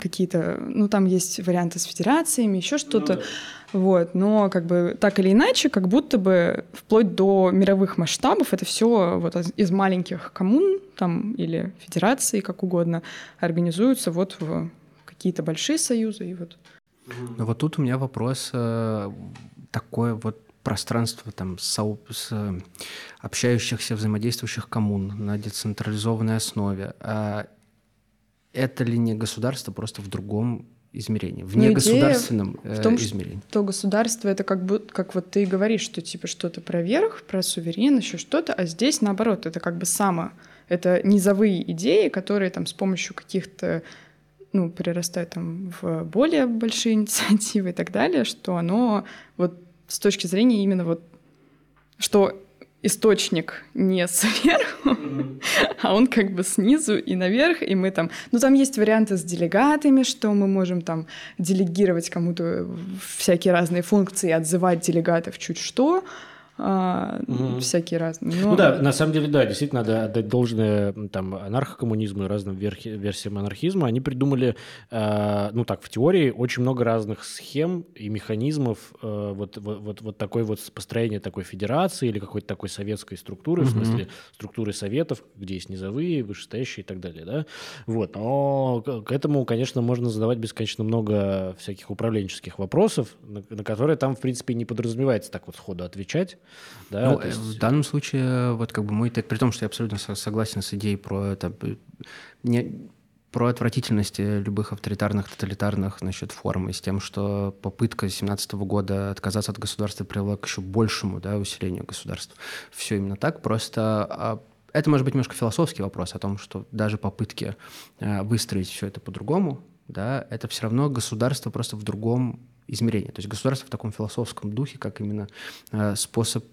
какие-то, ну там есть варианты с федерациями, еще что-то. Mm-hmm. Вот, но как бы так или иначе, как будто бы вплоть до мировых масштабов это все вот из маленьких коммун там или федераций, как угодно, организуются вот в какие-то большие союзы и вот. Ну вот тут у меня вопрос э, такое вот пространство там со, с общающихся, взаимодействующих коммун на децентрализованной основе. А это ли не государство просто в другом измерении, в негосударственном э, в том, измерении. Что государство это как будто, как вот ты говоришь, что типа что-то про верх, про суверен, еще что-то, а здесь наоборот, это как бы само, это низовые идеи, которые там с помощью каких-то ну, перерастают там в более большие инициативы и так далее, что оно вот с точки зрения именно вот, что источник не сверху, а он как бы снизу и наверх, и мы там... Ну, там есть варианты с делегатами, что мы можем там делегировать кому-то всякие разные функции, отзывать делегатов чуть что, а, угу. всякие разные. Но... Ну да, на самом деле, да, действительно надо отдать должное там анархокоммунизму и разным версиям анархизма. Они придумали, э, ну так, в теории очень много разных схем и механизмов э, вот, вот, вот, вот такой вот построения такой федерации или какой-то такой советской структуры, угу. в смысле структуры советов, где есть низовые, вышестоящие и так далее, да. Вот, но к этому, конечно, можно задавать бесконечно много всяких управленческих вопросов, на, на которые там, в принципе, не подразумевается так вот сходу отвечать. Да, ну, есть... В данном случае, вот как бы мой тег, при том, что я абсолютно согласен с идеей про это, не, про отвратительности любых авторитарных, тоталитарных значит, форм и с тем, что попытка 2017 года отказаться от государства привела к еще большему да, усилению государства. Все именно так, просто а, это может быть немножко философский вопрос о том, что даже попытки э, выстроить все это по-другому, да, это все равно государство просто в другом измерении. То есть государство в таком философском духе, как именно э, способ,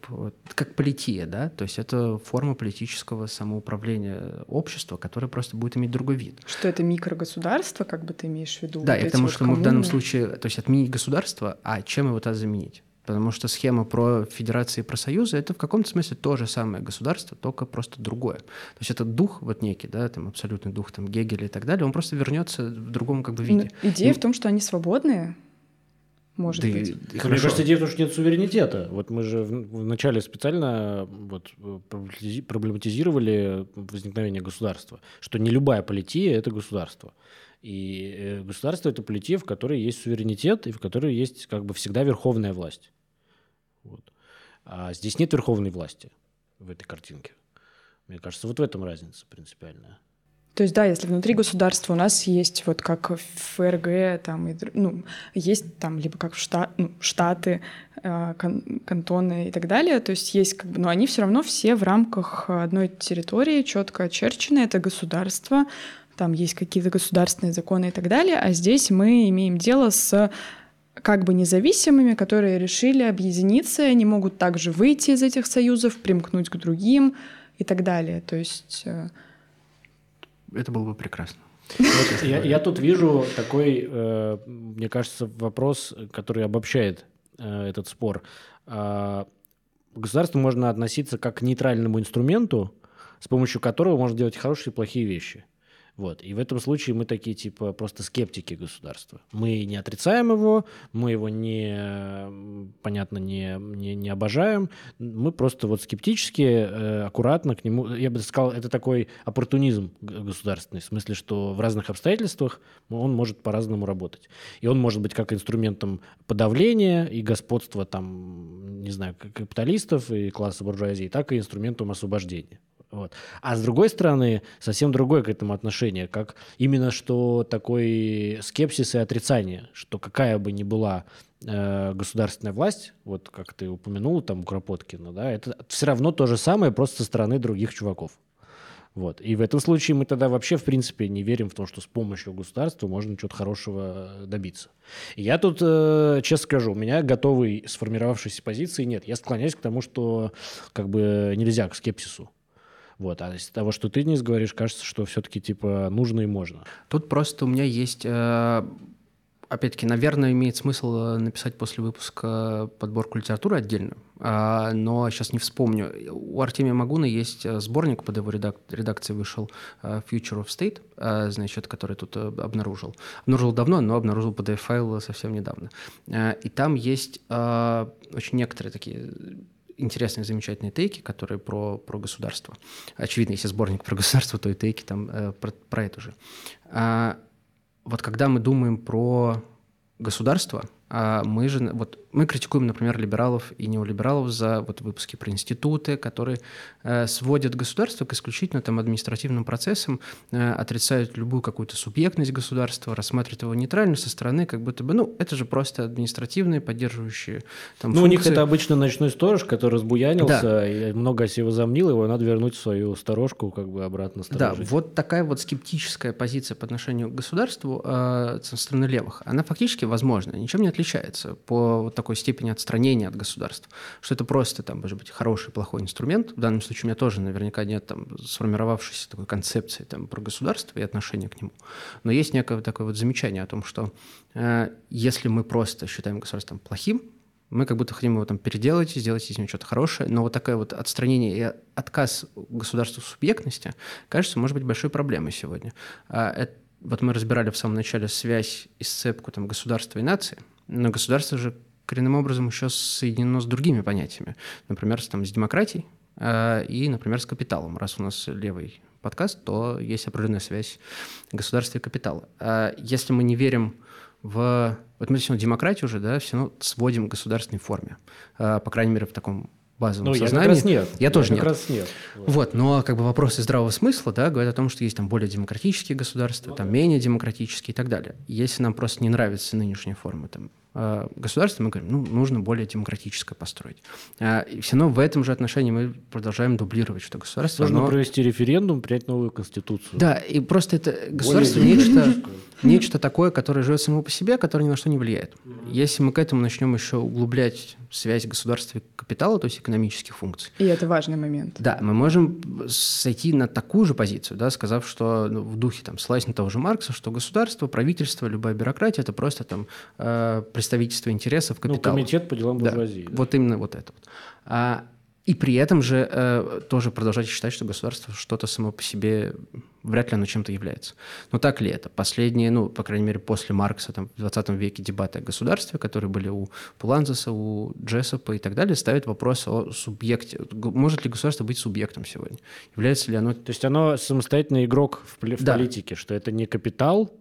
как полития, да, то есть это форма политического самоуправления общества, которое просто будет иметь другой вид. Что это микрогосударство, как бы ты имеешь в виду? Да, вот и потому вот что коммуны? мы в данном случае, то есть отменить государство, а чем его тогда заменить? Потому что схема про федерации и про союзы — это в каком-то смысле то же самое государство, только просто другое. То есть этот дух вот некий, да, там абсолютный дух там Гегеля и так далее, он просто вернется в другом как бы виде. Но идея и... в том, что они свободные, может да быть. И Мне кажется, идея в том, что нет суверенитета. Вот мы же вначале специально вот, проблематизировали возникновение государства, что не любая полития — это государство. И э, государство — это полития, в которой есть суверенитет и в которой есть как бы всегда верховная власть. Вот. А здесь нет верховной власти в этой картинке. Мне кажется, вот в этом разница принципиальная. То есть, да, если внутри государства у нас есть, вот как ФРГ, там, и, ну, есть там либо как штат, ну, штаты, э, кан, кантоны и так далее, то есть есть как бы, но они все равно все в рамках одной территории четко очерчены, это государство, там есть какие-то государственные законы и так далее, а здесь мы имеем дело с как бы независимыми, которые решили объединиться, они могут также выйти из этих союзов, примкнуть к другим и так далее. То есть... Это было бы прекрасно. Я тут вижу такой, э, мне кажется, вопрос, который обобщает э, этот спор. Э, к государству можно относиться как к нейтральному инструменту, с помощью которого можно делать хорошие и плохие вещи. Вот. И в этом случае мы такие, типа, просто скептики государства. Мы не отрицаем его, мы его не, понятно, не, не, не обожаем, мы просто вот скептически, э, аккуратно к нему, я бы сказал, это такой оппортунизм государственный, в смысле, что в разных обстоятельствах он может по-разному работать. И он может быть как инструментом подавления и господства, там, не знаю, капиталистов и класса буржуазии, так и инструментом освобождения. Вот. А с другой стороны, совсем другое к этому отношение, как именно что такой скепсис и отрицание, что какая бы ни была э, государственная власть, вот как ты упомянул там у Кропоткина, да, это все равно то же самое, просто со стороны других чуваков. Вот. И в этом случае мы тогда вообще, в принципе, не верим в то, что с помощью государства можно чего-то хорошего добиться. И я тут, э, честно скажу, у меня готовой сформировавшейся позиции нет. Я склоняюсь к тому, что как бы нельзя к скепсису. Вот. А из того, что ты, не говоришь, кажется, что все-таки типа нужно и можно. Тут просто у меня есть э, опять-таки, наверное, имеет смысл э, написать после выпуска подборку литературы отдельно, а, но сейчас не вспомню. У Артемия Магуна есть э, сборник под его редак- редакцией вышел Future of State, значит, который тут обнаружил. Обнаружил давно, но обнаружил PDF-файл совсем недавно. И там есть очень некоторые такие интересные, замечательные тейки, которые про, про государство. Очевидно, если сборник про государство, то и тейки там э, про, про это же. А, вот когда мы думаем про государство, а мы же, вот мы критикуем, например, либералов и неолибералов за вот выпуски про институты, которые э, сводят государство к исключительно там административным процессам, э, отрицают любую какую-то субъектность государства, рассматривают его нейтрально со стороны, как будто бы, ну, это же просто административные, поддерживающие там Ну, функции. у них это обычно ночной сторож, который разбуянился да. и много о себе возомнил, его надо вернуть в свою сторожку как бы обратно сторожить. Да, вот такая вот скептическая позиция по отношению к государству э, со стороны левых, она фактически возможна, ничем не отличается по вот такой степени отстранения от государства, что это просто, там, может быть, хороший, плохой инструмент. В данном случае у меня тоже наверняка нет там сформировавшейся такой концепции там, про государство и отношение к нему. Но есть некое такое вот замечание о том, что э, если мы просто считаем государство плохим, мы как будто хотим его там переделать, сделать из него что-то хорошее, но вот такое вот отстранение и отказ государства субъектности, кажется, может быть большой проблемой сегодня. А это, вот мы разбирали в самом начале связь и сцепку там, государства и нации, но государство же коренным образом еще соединено с другими понятиями. Например, с, там, с демократией э, и, например, с капиталом. Раз у нас левый подкаст, то есть определенная связь государства и капитала. А если мы не верим в... Вот мы все равно демократию уже, да, все равно сводим к государственной форме. Э, по крайней мере, в таком базовом ну, сознании. Я как раз нет. Я, я тоже как нет. Раз нет. Вот. вот, но как бы вопросы здравого смысла, да, говорят о том, что есть там более демократические государства, ну, там да. менее демократические и так далее. Если нам просто не нравится нынешняя форма там Э, государства, мы говорим, ну, нужно более демократическое построить. А, и все равно в этом же отношении мы продолжаем дублировать, что государство... Нужно оно... провести референдум, принять новую конституцию. Да, и просто это государство нечто, нечто такое, которое живет само по себе, которое ни на что не влияет. Если мы к этому начнем еще углублять связь государства и капитала, то есть экономических функций. И это важный момент. Да, мы можем сойти на такую же позицию, да, сказав, что ну, в духе там ссылаясь на того же Маркса, что государство, правительство, любая бюрократия это просто там э, представительство интересов ну, капитала. Ну, комитет по делам буржуазии. Да, да. Вот именно вот это вот. А, и при этом же э, тоже продолжать считать, что государство что-то само по себе, вряд ли оно чем-то является. Но так ли это? Последние, ну, по крайней мере, после Маркса, там, в 20 веке дебаты о государстве, которые были у Пуланзаса, у Джессопа и так далее, ставят вопрос о субъекте. Может ли государство быть субъектом сегодня? Является ли оно... То есть оно самостоятельный игрок в, в да. политике, что это не капитал,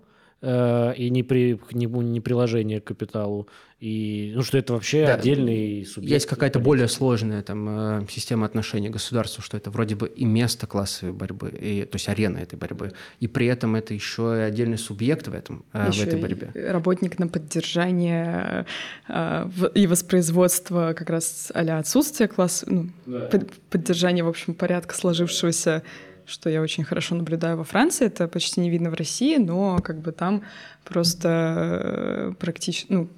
Э, и не, при, не, не приложение к капиталу, и, ну, что это вообще да. отдельный субъект. Есть какая-то более сложная там, э, система отношений государства, что это вроде бы и место классовой борьбы, и, то есть арена этой борьбы, и при этом это еще и отдельный субъект в, этом, еще в этой борьбе. работник на поддержание и воспроизводство как раз а отсутствия класса, ну, да. поддержание, в общем, порядка сложившегося что я очень хорошо наблюдаю во Франции. Это почти не видно в России, но как бы там просто э, практически, ну,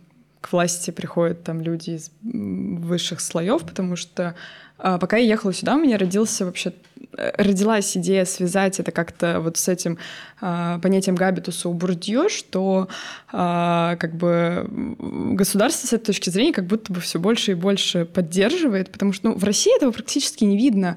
к власти приходят там люди из высших слоев, потому что а, пока я ехала сюда, у меня родился вообще э, родилась идея связать это как-то вот с этим а, понятием габитуса у Бурдье, что а, как бы государство с этой точки зрения как будто бы все больше и больше поддерживает, потому что ну, в России этого практически не видно.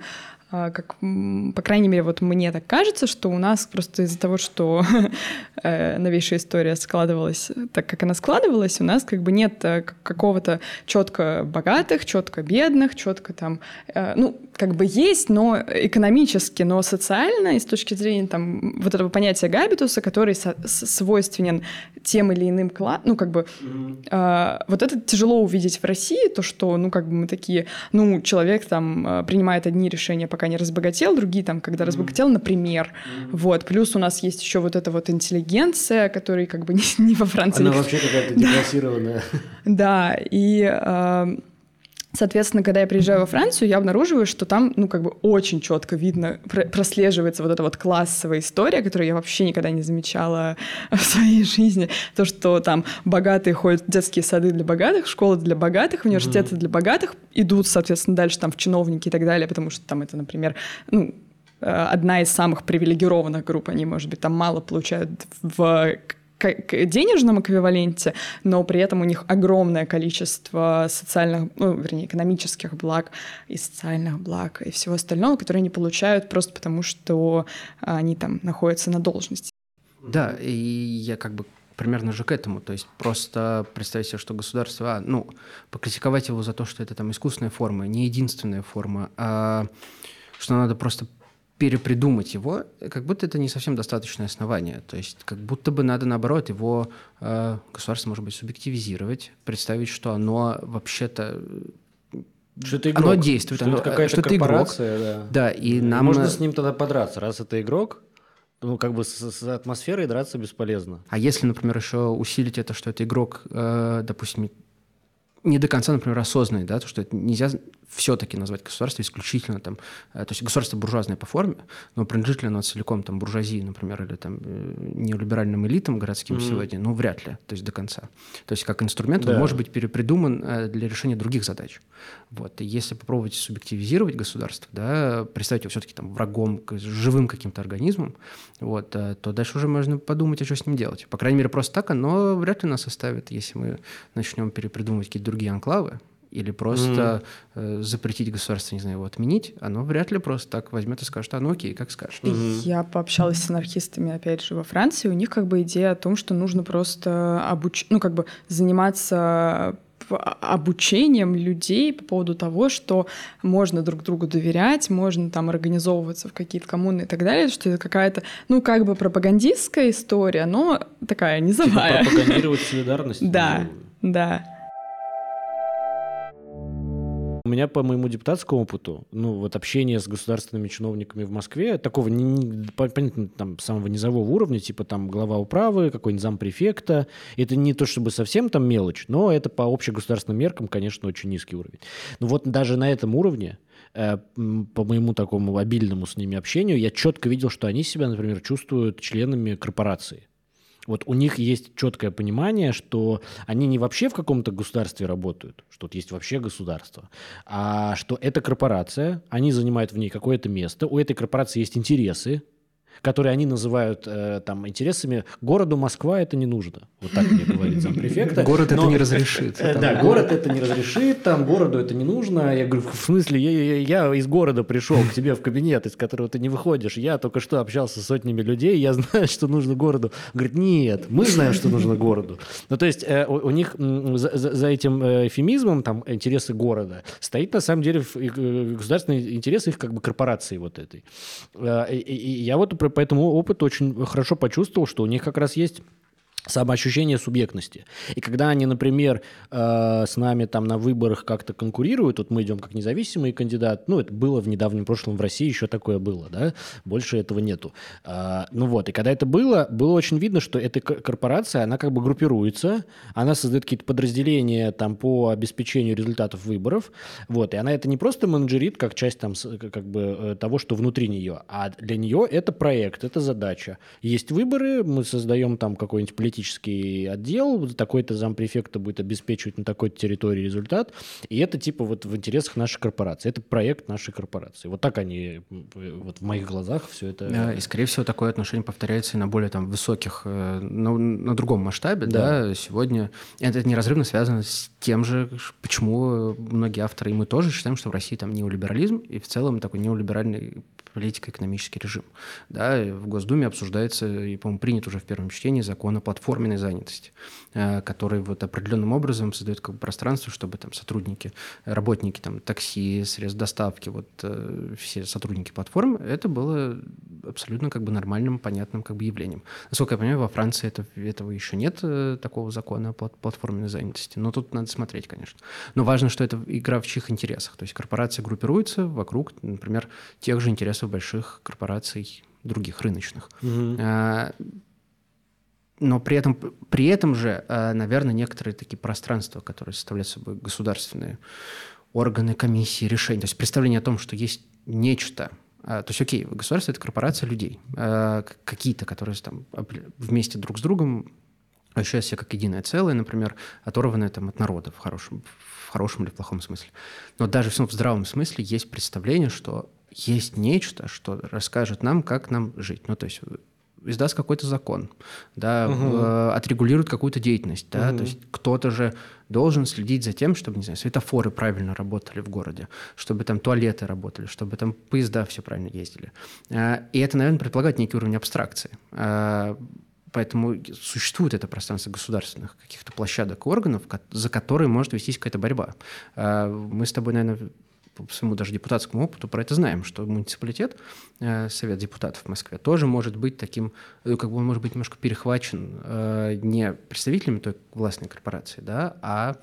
А, как, по крайней мере, вот мне так кажется, что у нас просто из-за того, что э, новейшая история складывалась так, как она складывалась, у нас как бы нет э, какого-то четко богатых, четко бедных, четко там, э, ну, как бы есть, но экономически, но социально, и с точки зрения там вот этого понятия габитуса, который со- свойственен тем или иным классам, ну, как бы mm-hmm. вот это тяжело увидеть в России, то, что, ну, как бы мы такие, ну, человек там принимает одни решения по пока не разбогател, другие там, когда разбогател, например. Вот. Плюс у нас есть еще вот эта вот интеллигенция, которая как бы не, не во Франции. Она вообще какая-то деклассированная. Да, и Соответственно, когда я приезжаю во Францию, я обнаруживаю, что там, ну, как бы очень четко видно, прослеживается вот эта вот классовая история, которую я вообще никогда не замечала в своей жизни. То, что там богатые ходят в детские сады для богатых, школы для богатых, университеты mm-hmm. для богатых, идут, соответственно, дальше там в чиновники и так далее, потому что там это, например, ну, э, одна из самых привилегированных групп, они, может быть, там мало получают в денежном эквиваленте, но при этом у них огромное количество социальных, ну, вернее, экономических благ и социальных благ и всего остального, которые они получают просто потому, что они там находятся на должности. Да, и я как бы примерно же к этому. То есть просто представить себе, что государство, а, ну, покритиковать его за то, что это там искусственная форма, не единственная форма, а что надо просто перепридумать его, как будто это не совсем достаточное основание. То есть как будто бы надо, наоборот, его э, государство, может быть, субъективизировать, представить, что оно вообще-то что это игрок, оно действует, что оно, это какая-то что корпорация, игрок. Да. да, и нам... Можно с ним тогда подраться, раз это игрок, ну, как бы с, с атмосферой драться бесполезно. А если, например, еще усилить это, что это игрок, э, допустим, не до конца, например, осознанный, да, то, что это нельзя все-таки назвать государство исключительно там, э, то есть государство буржуазное по форме, но принадлежит ли оно целиком там буржуазии, например, или там э, неолиберальным элитам городским mm-hmm. сегодня, ну, вряд ли, то есть до конца. То есть как инструмент да. он может быть перепридуман э, для решения других задач. Вот. И если попробовать субъективизировать государство, да, представить его все-таки там врагом, живым каким-то организмом, вот, то дальше уже можно подумать, а что с ним делать. По крайней мере, просто так оно вряд ли нас оставит, если мы начнем перепридумывать какие-то другие анклавы, или просто mm-hmm. запретить государство, не знаю, его отменить, оно вряд ли просто так возьмет и скажет, а ну окей, как скажешь. Mm-hmm. Я пообщалась с анархистами, опять же, во Франции, у них как бы идея о том, что нужно просто обуч... ну, как бы заниматься обучением людей по поводу того, что можно друг другу доверять, можно там организовываться в какие-то коммуны и так далее, что это какая-то, ну, как бы пропагандистская история, но такая низовая. Типа пропагандировать солидарность. Да, да. Меня по моему депутатскому опыту, ну, вот общение с государственными чиновниками в Москве, такого, не, не, понятно, там, самого низового уровня, типа там глава управы, какой-нибудь зампрефекта, это не то чтобы совсем там мелочь, но это по общегосударственным меркам, конечно, очень низкий уровень. Но вот даже на этом уровне Э, по моему такому обильному с ними общению, я четко видел, что они себя, например, чувствуют членами корпорации. Вот у них есть четкое понимание, что они не вообще в каком-то государстве работают, что тут есть вообще государство, а что это корпорация, они занимают в ней какое-то место, у этой корпорации есть интересы, которые они называют э, там интересами. Городу Москва это не нужно. Вот так мне говорит зампрефекта. Город это не разрешит. Э, да, город это не разрешит, там городу это не нужно. Я говорю, в смысле, я из города пришел к тебе в кабинет, из которого ты не выходишь. Я только что общался с сотнями людей, я знаю, что нужно городу. Говорит, нет, мы знаем, что нужно городу. Ну, то есть э, у них за этим эфемизмом, там, интересы города, стоит на самом деле государственные интересы их как бы корпорации вот этой. И я вот по этому опыту очень хорошо почувствовал, что у них как раз есть самоощущение субъектности. И когда они, например, э, с нами там на выборах как-то конкурируют, вот мы идем как независимый кандидат, ну, это было в недавнем прошлом в России, еще такое было, да, больше этого нету. Э, ну вот, и когда это было, было очень видно, что эта корпорация, она как бы группируется, она создает какие-то подразделения там по обеспечению результатов выборов, вот, и она это не просто менеджерит как часть там как бы э, того, что внутри нее, а для нее это проект, это задача. Есть выборы, мы создаем там какой-нибудь политический отдел, такой-то зампрефекта будет обеспечивать на такой-то территории результат, и это типа вот в интересах нашей корпорации, это проект нашей корпорации. Вот так они, вот в моих глазах все это... Да, и, скорее всего, такое отношение повторяется и на более там высоких, э, на, на другом масштабе, да. да, сегодня. Это неразрывно связано с тем же, почему многие авторы, и мы тоже считаем, что в России там неолиберализм, и в целом такой неолиберальный политико-экономический режим. Да, в Госдуме обсуждается, и, по-моему, принят уже в первом чтении закон о платформенной занятости, э, который вот определенным образом создает как бы пространство, чтобы там сотрудники, работники там такси, средств доставки, вот э, все сотрудники платформ, это было абсолютно как бы нормальным, понятным как бы явлением. Насколько я понимаю, во Франции это, этого еще нет, э, такого закона о платформенной занятости, но тут надо смотреть, конечно. Но важно, что это игра в чьих интересах, то есть корпорация группируется вокруг, например, тех же интересов больших корпораций других рыночных. Угу. Но при этом, при этом же, а, наверное, некоторые такие пространства, которые составляют собой государственные органы, комиссии, решения, то есть представление о том, что есть нечто, а, то есть, окей, государство – это корпорация людей, какие-то, которые там вместе друг с другом ощущают себя как единое целое, например, оторванное там от народа в хорошем, в хорошем или в плохом смысле. Но даже в здравом смысле есть представление, что есть нечто, что расскажет нам, как нам жить. Ну, то есть издаст какой-то закон, да, угу. э, отрегулирует какую-то деятельность, да, угу. то есть кто-то же должен следить за тем, чтобы, не знаю, светофоры правильно работали в городе, чтобы там туалеты работали, чтобы там поезда все правильно ездили. Э, и это, наверное, предполагает некий уровень абстракции. Э, Поэтому существует это пространство государственных каких-то площадок органов, за которые может вестись какая-то борьба. Э, мы с тобой, наверное, по своему даже депутатскому опыту про это знаем, что муниципалитет, э, Совет депутатов в Москве, тоже может быть таким, э, как бы он может быть немножко перехвачен э, не представителями той властной корпорации, да, а,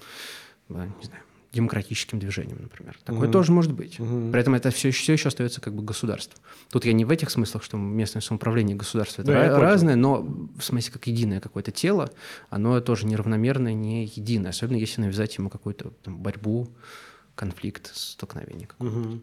не знаю, демократическим движением, например. Такое угу. тоже может быть. Угу. При этом это все, все еще остается как бы государство. Тут я не в этих смыслах, что местное самоуправление и государство это да, разное, но в смысле как единое какое-то тело, оно тоже неравномерное, не единое, особенно если навязать ему какую-то там, борьбу, конфликт, столкновение. Угу.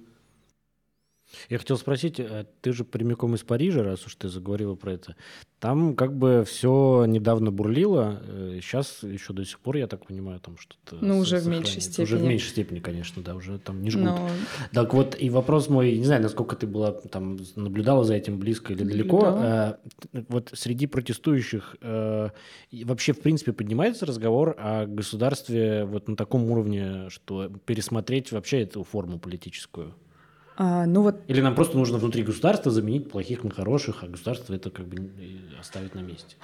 Я хотел спросить, а ты же прямиком из Парижа, раз уж ты заговорила про это. Там как бы все недавно бурлило, сейчас э, еще до сих пор, я так понимаю, там что-то... Ну, уже в меньшей степени. Уже в меньшей степени, конечно, да, уже там не жгут. Но... Так вот, и вопрос мой, не знаю, насколько ты была там, наблюдала за этим близко или далеко. А, вот среди протестующих а, вообще, в принципе, поднимается разговор о государстве вот на таком уровне, что пересмотреть вообще эту форму политическую? А, ну вот... Или нам просто нужно внутри государства заменить плохих на хороших, а государство это как бы оставить на месте?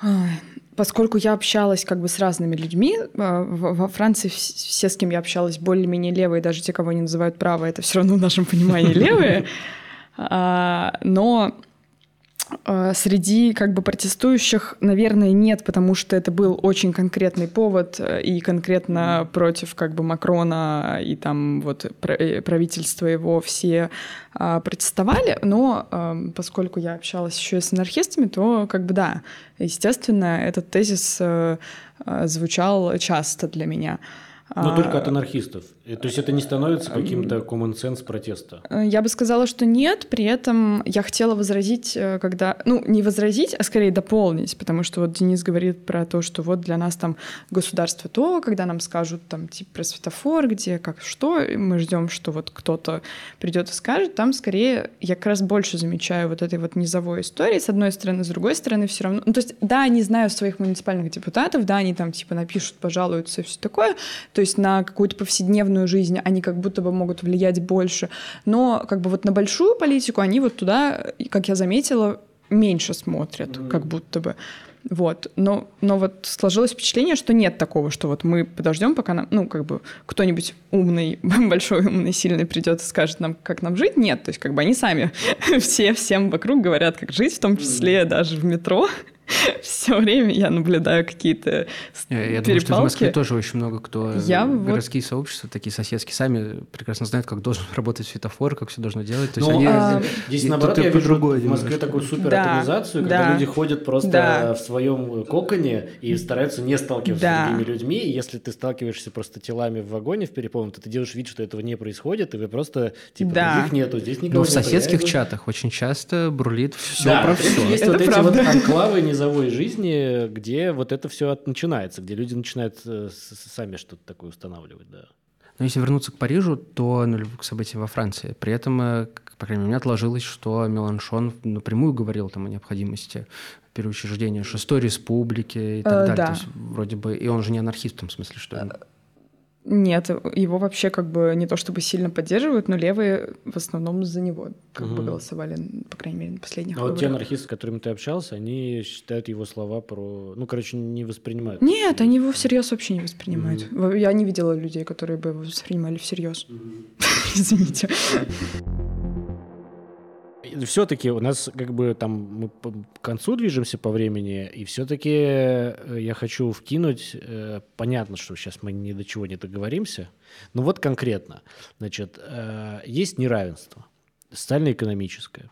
Поскольку я общалась как бы с разными людьми, а, во Франции все, с кем я общалась, более-менее левые, даже те, кого они называют правые, это все равно в нашем понимании левые. А, но Э, среди как бы протестующих, наверное, нет, потому что это был очень конкретный повод э, и конкретно против как бы Макрона и там вот э, правительство его все а, протестовали, но эм, поскольку я общалась еще и с анархистами, то как бы да, естественно, этот тезис звучал часто для меня. Но только от анархистов. То есть это не становится каким-то common sense протеста? Э, я бы сказала, что нет. При этом я хотела возразить, э, когда... Ну, не возразить, а скорее дополнить, потому что вот Денис говорит про то, что вот для нас там государство то, когда нам скажут там типа про светофор, где как что, и мы ждем, что вот кто-то придет и скажет, там скорее я как раз больше замечаю вот этой вот низовой истории, с одной стороны, с другой стороны все равно... Ну, то есть, да, они знают своих муниципальных депутатов, да, они там типа напишут, пожалуются и все такое, то есть на какую-то повседневную частную жизнь, они как будто бы могут влиять больше. Но как бы вот на большую политику они вот туда, как я заметила, меньше смотрят, mm-hmm. как будто бы. Вот. Но, но вот сложилось впечатление, что нет такого, что вот мы подождем, пока нам, ну, как бы кто-нибудь умный, большой, умный, сильный придет и скажет нам, как нам жить. Нет, то есть как бы они сами все всем вокруг говорят, как жить, в том числе даже в метро. все время я наблюдаю какие-то я, я думаю, что в Москве тоже очень много кто... Я городские вот... сообщества, такие соседские, сами прекрасно знают, как должен работать светофор, как все должно делать. То есть ну, они, а... Здесь, наоборот, я вижу в Москве такую суператомизацию, да, когда да. люди ходят просто да. в своем коконе и стараются не сталкиваться да. с другими людьми. И если ты сталкиваешься просто телами в вагоне в переполненном, то ты делаешь вид, что этого не происходит, и вы просто, типа, да. других нету, здесь никого Но в соседских чатах очень часто бурлит все да, про все. Есть это вот правда. эти вот анклавы не низовой жизни, где вот это все начинается, где люди начинают э, сами что-то такое устанавливать, да. Но если вернуться к Парижу, то ну, к событиям во Франции. При этом, э, по крайней мере, у меня отложилось, что Меланшон напрямую говорил там о необходимости переучреждения шестой республики и так э, далее. Да. То есть, вроде бы, и он же не анархист в том смысле, что... Нет, его вообще как бы не то чтобы сильно поддерживают, но левые в основном за него как угу. бы голосовали, по крайней мере, на последних А выборах. вот те анархисты, с которыми ты общался, они считают его слова про... Ну, короче, не воспринимают. Нет, они его всерьез вообще не воспринимают. Угу. Я не видела людей, которые бы его воспринимали всерьез. Угу. Извините все-таки у нас как бы там мы по концу движемся по времени, и все-таки э, я хочу вкинуть, э, понятно, что сейчас мы ни до чего не договоримся, но вот конкретно, значит, э, есть неравенство социально-экономическое.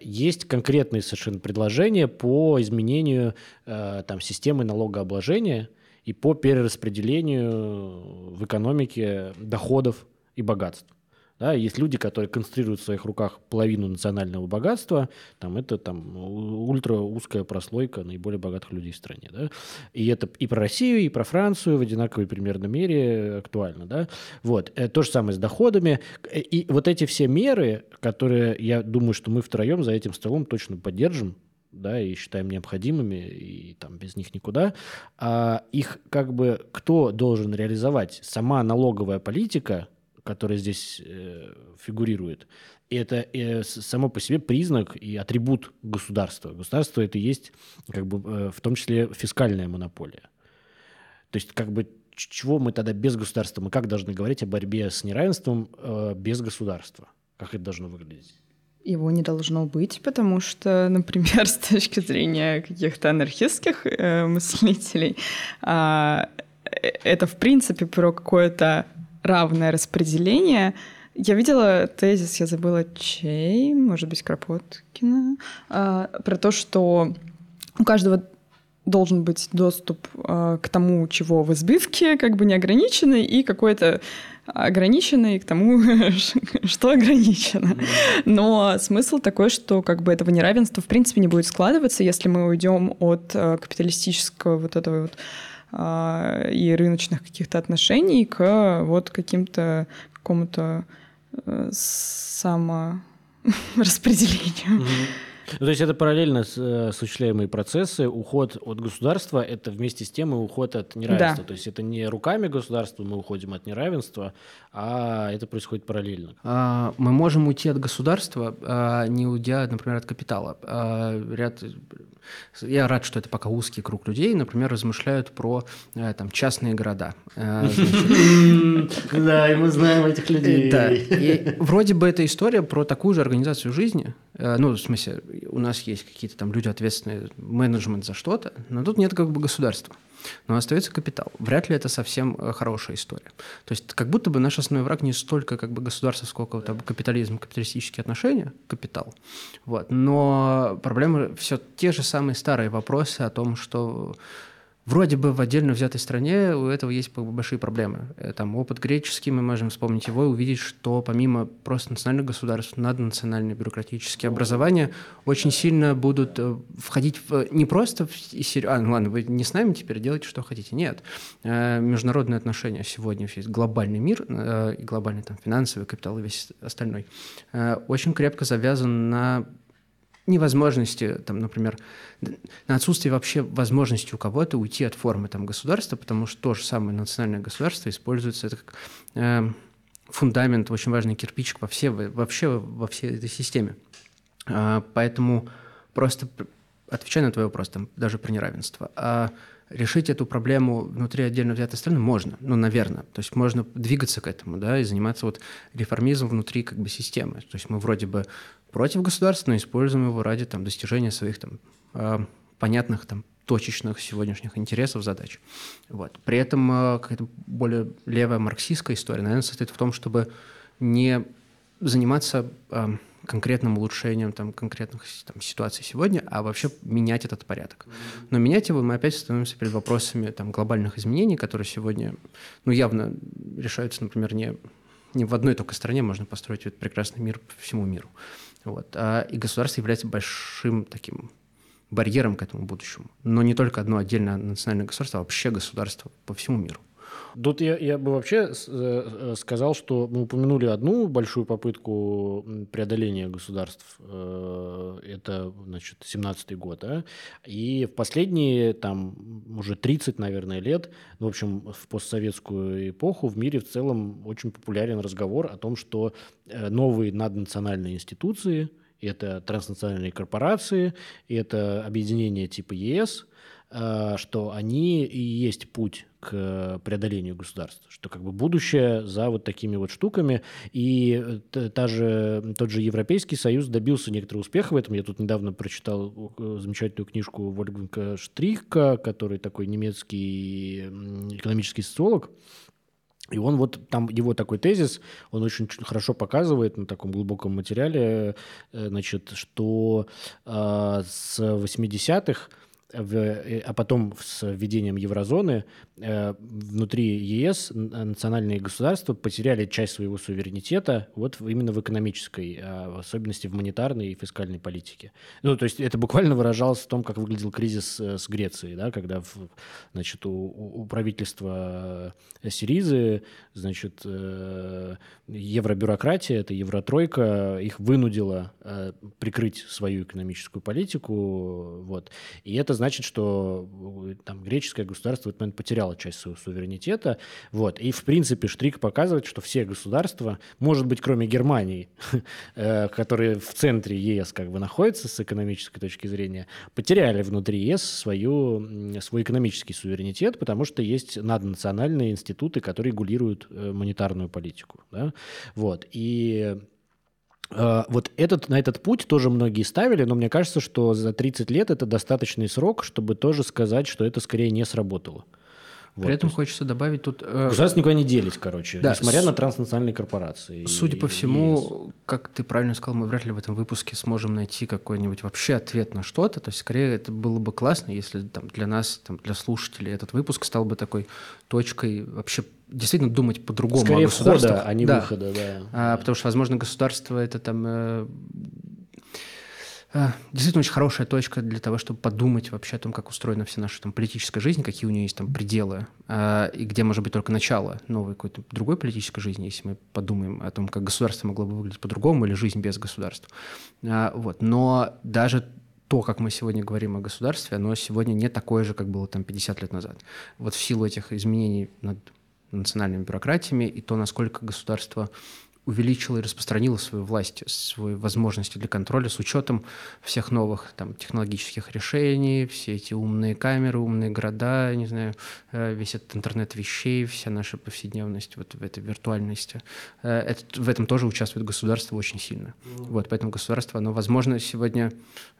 Есть конкретные совершенно предложения по изменению там, системы налогообложения и по перераспределению в экономике доходов и богатств. Да, есть люди, которые концентрируют в своих руках половину национального богатства, там это там ультра узкая прослойка наиболее богатых людей в стране. Да? И это и про Россию, и про Францию в одинаковой примерно мере актуально. Да? Вот. Э, то же самое с доходами. Э, и вот эти все меры, которые, я думаю, что мы втроем за этим столом точно поддержим, да, и считаем необходимыми, и там без них никуда, а их как бы кто должен реализовать? Сама налоговая политика, который здесь э, фигурирует. Это э, само по себе признак и атрибут государства. Государство это и есть как бы э, в том числе фискальная монополия. То есть как бы чего мы тогда без государства? Мы как должны говорить о борьбе с неравенством э, без государства? Как это должно выглядеть? Его не должно быть, потому что, например, с точки зрения каких-то анархистских э, мыслителей, а, э, это в принципе про какое-то равное распределение. Я видела тезис, я забыла чей, может быть, Кропоткина, а, про то, что у каждого должен быть доступ а, к тому, чего в избытке, как бы неограниченный, и какой-то ограниченный к тому, что ограничено. Но смысл такой, что как бы этого неравенства в принципе не будет складываться, если мы уйдем от а, капиталистического вот этого вот и рыночных каких-то отношений к вот каким-то какому-то э, самораспределению. Ну, то есть это параллельно с, э, осуществляемые процессы. Уход от государства – это вместе с тем и уход от неравенства. Да. То есть это не руками государства мы уходим от неравенства, а это происходит параллельно. А, мы можем уйти от государства, а, не уйдя, например, от капитала. А, ряд я рад, что это пока узкий круг людей, например, размышляют про э, там, частные города. Э, да, и мы знаем этих людей. Вроде бы эта история про такую же организацию жизни, ну, в смысле, у нас есть какие-то там люди ответственные, менеджмент за что-то, но тут нет как бы государства. Но остается капитал. Вряд ли это совсем э, хорошая история. То есть как будто бы наш основной враг не столько как бы государство, сколько там капитализм, капиталистические отношения, капитал. Вот. Но проблемы все те же самые старые вопросы о том, что Вроде бы в отдельно взятой стране у этого есть большие проблемы. Э, там опыт греческий, мы можем вспомнить его и увидеть, что помимо просто национальных государств, наднациональные бюрократические образования очень сильно будут э, входить в, не просто в... А, ну ладно, вы не с нами теперь делайте, что хотите. Нет. Э, международные отношения сегодня есть глобальный мир, и глобальный там финансовый капитал и весь остальной, очень крепко завязан на невозможности, там, например, на отсутствие вообще возможности у кого-то уйти от формы там, государства, потому что то же самое национальное государство используется это как э, фундамент, очень важный кирпичик во все, вообще во всей этой системе. А, поэтому просто отвечая на твой вопрос, там, даже про неравенство, а решить эту проблему внутри отдельно взятой страны можно, ну, наверное. То есть можно двигаться к этому, да, и заниматься вот реформизмом внутри как бы системы. То есть мы вроде бы против государства, но используем его ради там, достижения своих там, э, понятных там, точечных сегодняшних интересов, задач. Вот. При этом э, какая-то более левая марксистская история, наверное, состоит в том, чтобы не заниматься э, конкретным улучшением там, конкретных там, ситуаций сегодня, а вообще менять этот порядок. Но менять его мы опять становимся перед вопросами там, глобальных изменений, которые сегодня ну, явно решаются, например, не, не в одной только стране можно построить этот прекрасный мир по всему миру. Вот. А, и государство является большим таким барьером к этому будущему. Но не только одно отдельное национальное государство, а вообще государство по всему миру. Тут я, я бы вообще э, сказал, что мы упомянули одну большую попытку преодоления государств. Э, это, значит, 17-й год, да? И в последние, там, уже 30, наверное, лет, в общем, в постсоветскую эпоху в мире в целом очень популярен разговор о том, что э, новые наднациональные институции, это транснациональные корпорации, это объединения типа ЕС, что они и есть путь к преодолению государства, что как бы будущее за вот такими вот штуками. И э, та же, тот же Европейский Союз добился некоторого успеха в этом. Я тут недавно прочитал э, замечательную книжку Вольфганга Штрихка, который такой немецкий экономический социолог, и он вот там его такой тезис, он очень хорошо показывает на таком глубоком материале, э, значит, что э, с 80-х в, э, а потом с введением еврозоны э, внутри ЕС национальные государства потеряли часть своего суверенитета вот именно в экономической, а в особенности в монетарной и фискальной политике. Ну, то есть это буквально выражалось в том, как выглядел кризис э, с Грецией, да, когда значит, у, у правительства Сиризы значит, евробюрократия, это евротройка, их вынудила прикрыть свою экономическую политику, вот, и это значит, что э, там греческое государство в этот момент потеряло часть своего суверенитета. Вот. И, в принципе, Штрик показывает, что все государства, может быть, кроме Германии, э, которые в центре ЕС как бы находятся с экономической точки зрения, потеряли внутри ЕС свою, свой экономический суверенитет, потому что есть наднациональные институты, которые регулируют э, монетарную политику. Да? Вот. И вот этот, на этот путь тоже многие ставили, но мне кажется, что за 30 лет это достаточный срок, чтобы тоже сказать, что это скорее не сработало. Вот, При этом хочется добавить тут... Э... Государство никуда не делись, короче, да, несмотря с... на транснациональные корпорации. Судя и, по всему, и... как ты правильно сказал, мы вряд ли в этом выпуске сможем найти какой-нибудь вообще ответ на что-то. То есть, скорее, это было бы классно, если там, для нас, там, для слушателей этот выпуск стал бы такой точкой вообще действительно думать по-другому Скорее о входа, а не да. выхода, да. А, потому что, возможно, государство это там э, э, действительно очень хорошая точка для того, чтобы подумать вообще о том, как устроена вся наша там, политическая жизнь, какие у нее есть там пределы, э, и где может быть только начало новой какой-то другой политической жизни, если мы подумаем о том, как государство могло бы выглядеть по-другому или жизнь без государства. Э, вот. Но даже то, как мы сегодня говорим о государстве, оно сегодня не такое же, как было там 50 лет назад. Вот в силу этих изменений национальными бюрократиями и то, насколько государство увеличила и распространила свою власть, свои возможности для контроля с учетом всех новых там, технологических решений, все эти умные камеры, умные города, не знаю, э, весь этот интернет вещей, вся наша повседневность вот в этой виртуальности. Э, это, в этом тоже участвует государство очень сильно. Mm. Вот, поэтому государство, оно, возможно, сегодня...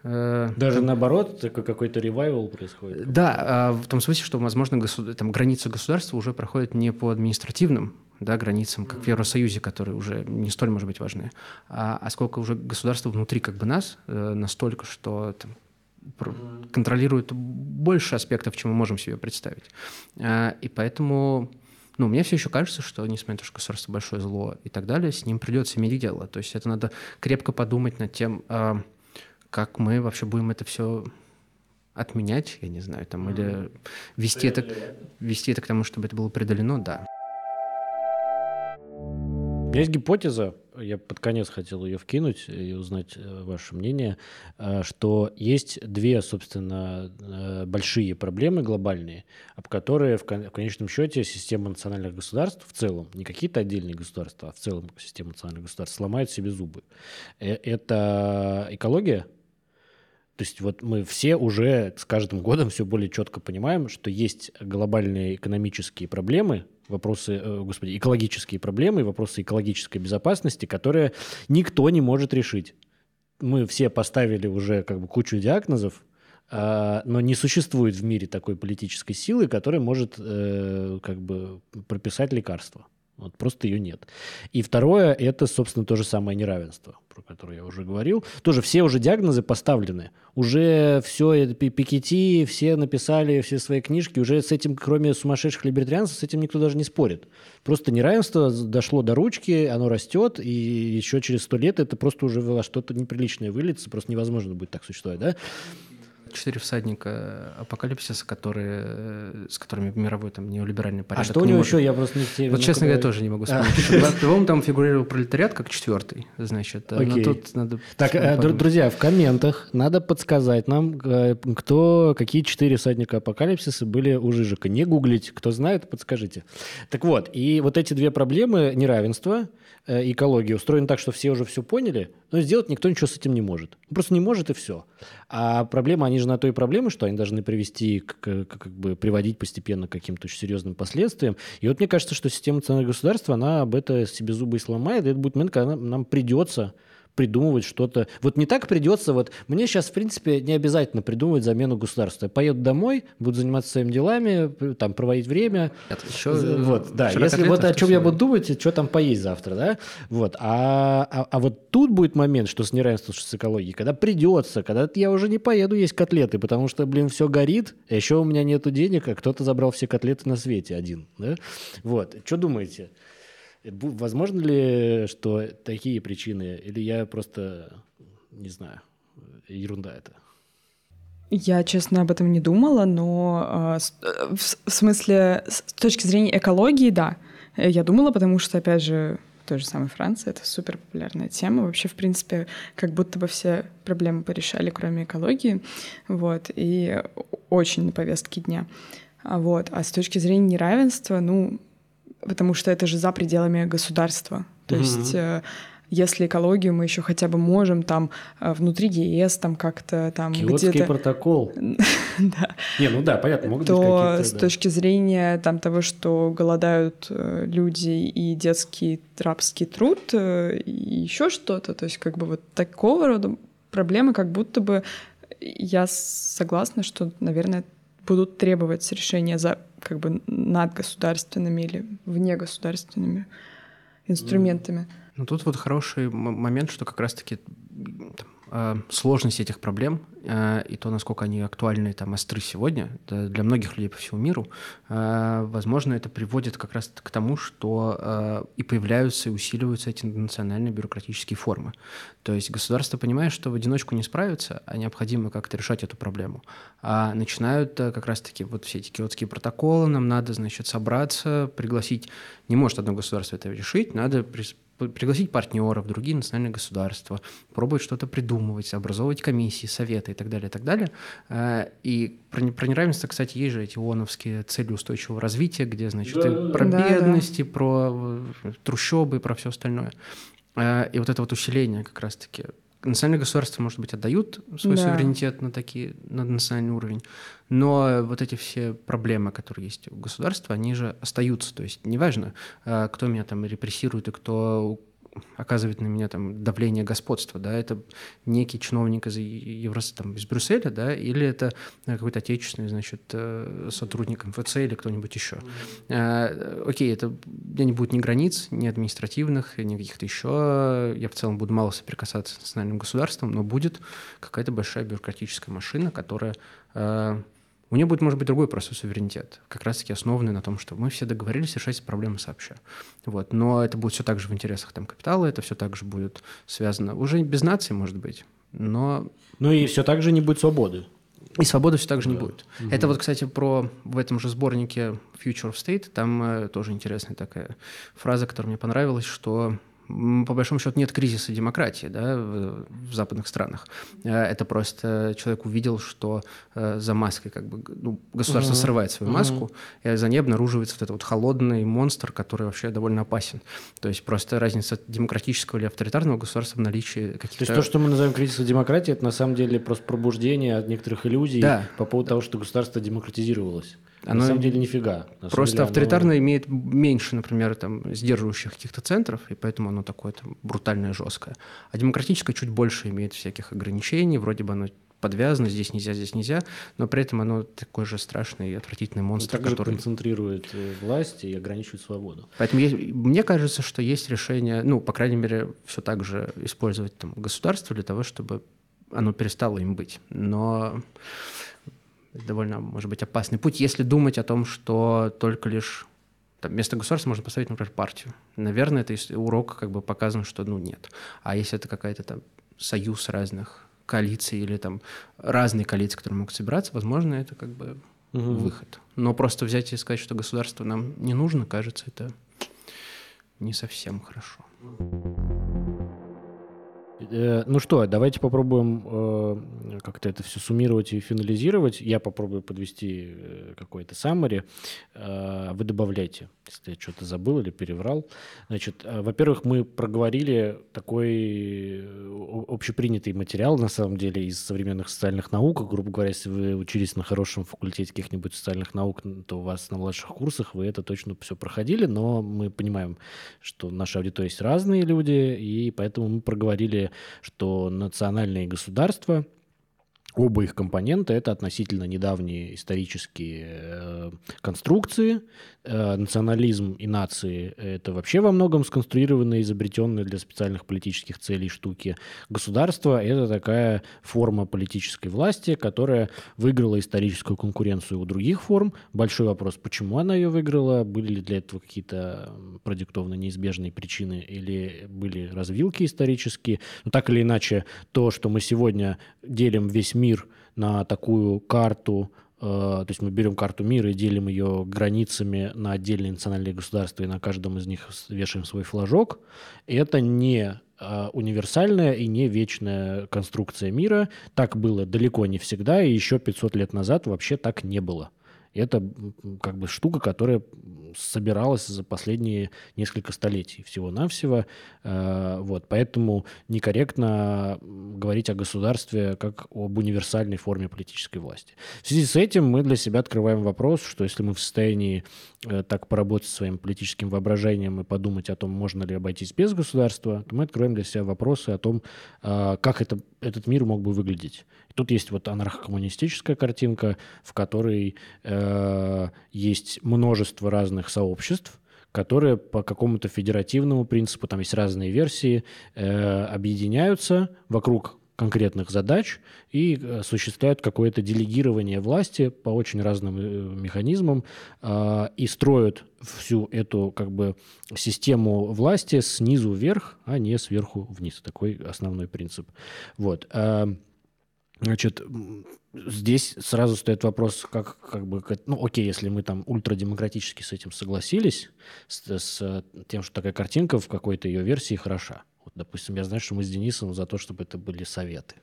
Э, Даже наоборот, такой какой-то ревайвал происходит? Да, а в том смысле, что, возможно, государ... там, границы государства уже проходят не по административным да, границам, как в Евросоюзе, которые уже не столь, может быть, важны, а, а сколько уже государства внутри как бы нас э, настолько, что там, контролирует больше аспектов, чем мы можем себе представить. А, и поэтому ну, мне все еще кажется, что, несмотря на то, что государство большое зло и так далее, с ним придется иметь дело. То есть это надо крепко подумать над тем, а, как мы вообще будем это все отменять, я не знаю, там, или вести это, вести это к тому, чтобы это было преодолено, да. У меня есть гипотеза, я под конец хотел ее вкинуть и узнать э, ваше мнение, э, что есть две, собственно, э, большие проблемы глобальные, об которые в конечном счете система национальных государств в целом, не какие-то отдельные государства, а в целом система национальных государств сломает себе зубы. Это экология, то есть вот мы все уже с каждым годом все более четко понимаем, что есть глобальные экономические проблемы, вопросы, э, господи, экологические проблемы, вопросы экологической безопасности, которые никто не может решить. Мы все поставили уже как бы кучу диагнозов, а, но не существует в мире такой политической силы, которая может э, как бы прописать лекарства. Вот просто ее нет. И второе, это, собственно, то же самое неравенство, про которое я уже говорил. Тоже все уже диагнозы поставлены. Уже все, Пикетти, все написали все свои книжки. Уже с этим, кроме сумасшедших либертарианцев, с этим никто даже не спорит. Просто неравенство дошло до ручки, оно растет, и еще через сто лет это просто уже во что-то неприличное выльется. Просто невозможно будет так существовать, да? Четыре всадника апокалипсиса, которые, э, с которыми мировой там неолиберальный порядок. А что у него еще? Я просто не Вот, честно говоря, тоже не могу а. вспомнить. По-моему, там фигурировал пролетариат как четвертый, значит. Окей. Но тут надо... Так, э, друзья, в комментах надо подсказать нам, э, кто, какие четыре всадника апокалипсиса были у Жижика. Не гуглить, кто знает, подскажите. Так вот, и вот эти две проблемы неравенства, экологии устроены так, что все уже все поняли, но сделать никто ничего с этим не может. Просто не может и все. А проблема, они же на то и проблемы, что они должны привести, к, как бы приводить постепенно к каким-то очень серьезным последствиям. И вот мне кажется, что система национального государства, она об это себе зубы и сломает, и это будет момент, когда нам придется придумывать что-то. Вот не так придется, вот мне сейчас, в принципе, не обязательно придумывать замену государства. Я поеду домой, буду заниматься своими делами, там, проводить время. Это еще вот, да. Если вот о чем я буду думать, что там поесть завтра, да? Вот. А, а, а вот тут будет момент, что с неравенством с экологией, когда придется, когда я уже не поеду есть котлеты, потому что, блин, все горит, а еще у меня нету денег, а кто-то забрал все котлеты на свете один, да? Вот. Что думаете? Возможно ли, что такие причины, или я просто, не знаю, ерунда это? Я, честно, об этом не думала, но э, в, в смысле, с точки зрения экологии, да. Я думала, потому что, опять же, той же самой Франции это супер популярная тема. Вообще, в принципе, как будто бы все проблемы порешали, кроме экологии. Вот, и очень на повестке дня. Вот. А с точки зрения неравенства, ну, потому что это же за пределами государства. То mm-hmm. есть э, если экологию мы еще хотя бы можем там э, внутри ЕС там как-то там Киотский где-то... протокол. да. Не, ну да, понятно, могут то быть какие-то... с да. точки зрения там того, что голодают э, люди и детский рабский труд, и еще что-то, то есть как бы вот такого рода проблемы как будто бы я согласна, что, наверное, будут требовать решения за как бы над государственными или вне государственными инструментами. Ну тут вот хороший момент, что как раз-таки сложность этих проблем э, и то, насколько они актуальны, там, остры сегодня для многих людей по всему миру, э, возможно, это приводит как раз к тому, что и появляются и усиливаются эти национальные бюрократические формы. То есть государство понимает, что в одиночку не справится, а необходимо как-то решать эту проблему. А начинают как раз-таки вот все эти киотские протоколы, нам надо, значит, собраться, пригласить. Не может одно государство это решить, надо пригласить партнеров, другие национальные государства, пробовать что-то придумывать, образовывать комиссии, советы. и так далее, и так далее. Э, и про, про неравенство, кстати, есть же эти ООНовские цели устойчивого развития, где, значит, да, и про да, бедность, да. и про э, трущобы, про все остальное. Э, и вот это вот усиление как раз-таки национальные государства, может быть, отдают свой да. суверенитет на такие на национальный уровень, но вот эти все проблемы, которые есть у государства, они же остаются. То есть неважно, кто меня там репрессирует и кто оказывает на меня там давление господства, да, это некий чиновник из Еврос, там, из Брюсселя, да, или это э, какой-то отечественный, значит, э, сотрудник МФЦ или кто-нибудь еще. А, окей, это не будет ни границ, ни административных, ни каких-то еще. Я в целом буду мало соприкасаться с национальным государством, но будет какая-то большая бюрократическая машина, которая э, у нее будет, может быть, другой просто суверенитет, как раз-таки основанный на том, что мы все договорились решать проблемы сообща. Вот. Но это будет все так же в интересах там, капитала, это все так же будет связано уже без нации, может быть, но... Ну и все так же не будет свободы. И свободы все так же да. не будет. Угу. Это вот, кстати, про в этом же сборнике Future of State, там э, тоже интересная такая фраза, которая мне понравилась, что по большому счету нет кризиса демократии да, в, в западных странах. Э, это просто человек увидел, что э, за маской как бы ну, государство угу. срывает свою маску, угу. и за ней обнаруживается вот этот вот холодный монстр, который вообще довольно опасен. То есть просто разница демократического или авторитарного государства в наличии каких-то... То есть то, что мы называем кризисом демократии, это на самом деле просто пробуждение от некоторых иллюзий да. по поводу того, что государство демократизировалось. Оно на самом деле нифига. На просто деле, авторитарное оно... имеет меньше, например, там, сдерживающих каких-то центров, и поэтому оно такое там, брутальное, жесткое. А демократическое чуть больше имеет всяких ограничений, вроде бы оно подвязано, здесь нельзя, здесь нельзя, но при этом оно такой же страшный и отвратительный монстр, ну, который... концентрирует э, власть и ограничивает свободу. Поэтому есть, мне кажется, что есть решение, ну, по крайней мере, все так же использовать там, государство для того, чтобы оно перестало им быть. Но довольно, может быть, опасный путь, если думать о том, что только лишь там, вместо государства можно поставить, например, партию. Наверное, это урок как бы показан, что ну нет. А если это какая-то там союз разных коалиций или там разные коалиции, которые могут собираться, возможно, это как бы угу. выход. Но просто взять и сказать, что государство нам не нужно, кажется, это не совсем хорошо. Э, ну что, давайте попробуем э, как-то это все суммировать и финализировать. Я попробую подвести э, какой-то summary. Вы добавляйте, если я что-то забыл или переврал. Значит, во-первых, мы проговорили такой общепринятый материал, на самом деле, из современных социальных наук. Грубо говоря, если вы учились на хорошем факультете каких-нибудь социальных наук, то у вас на младших курсах вы это точно все проходили, но мы понимаем, что наша аудитория есть разные люди, и поэтому мы проговорили что национальные государства Оба их компонента – это относительно недавние исторические э, конструкции. Э, национализм и нации – это вообще во многом сконструированные, изобретенные для специальных политических целей штуки. Государство – это такая форма политической власти, которая выиграла историческую конкуренцию у других форм. Большой вопрос, почему она ее выиграла, были ли для этого какие-то продиктовно неизбежные причины или были развилки исторические. Но так или иначе, то, что мы сегодня делим весь мир мир на такую карту, э, то есть мы берем карту мира и делим ее границами на отдельные национальные государства, и на каждом из них вешаем свой флажок. Это не э, универсальная и не вечная конструкция мира. Так было далеко не всегда, и еще 500 лет назад вообще так не было. Это как бы штука, которая собиралась за последние несколько столетий всего-навсего. Э, вот, поэтому некорректно говорить о государстве как об универсальной форме политической власти. В связи с этим мы для себя открываем вопрос, что если мы в состоянии э, так поработать своим политическим воображением и подумать о том, можно ли обойтись без государства, то мы открываем для себя вопросы о том, э, как это, этот мир мог бы выглядеть. Тут есть вот анархокоммунистическая картинка, в которой э, есть множество разных сообществ, которые по какому-то федеративному принципу, там есть разные версии, э, объединяются вокруг конкретных задач и э, осуществляют какое-то делегирование власти по очень разным э, механизмам э, и строят всю эту как бы систему власти снизу вверх, а не сверху вниз. Такой основной принцип. Вот. Э, Значит, здесь сразу стоит вопрос, как, как бы, ну, окей, если мы там ультрадемократически с этим согласились, с, с тем, что такая картинка в какой-то ее версии хороша. Вот, допустим, я знаю, что мы с Денисом за то, чтобы это были советы.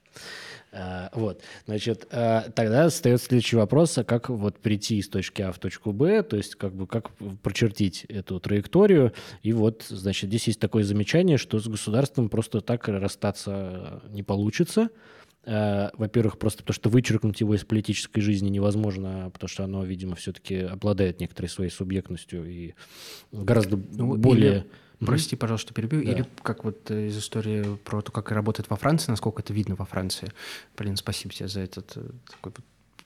А, вот, значит, а, тогда остается следующий вопрос, а как вот прийти из точки А в точку Б, то есть как бы как прочертить эту траекторию, и вот, значит, здесь есть такое замечание, что с государством просто так расстаться не получится, во-первых, просто потому что вычеркнуть его из политической жизни невозможно, потому что оно, видимо, все-таки обладает некоторой своей субъектностью и гораздо ну, более... Или Прости, пожалуйста, перебью. Да. Или как вот э, из истории про то, как работает во Франции, насколько это видно во Франции. Блин, спасибо тебе за этот э, такой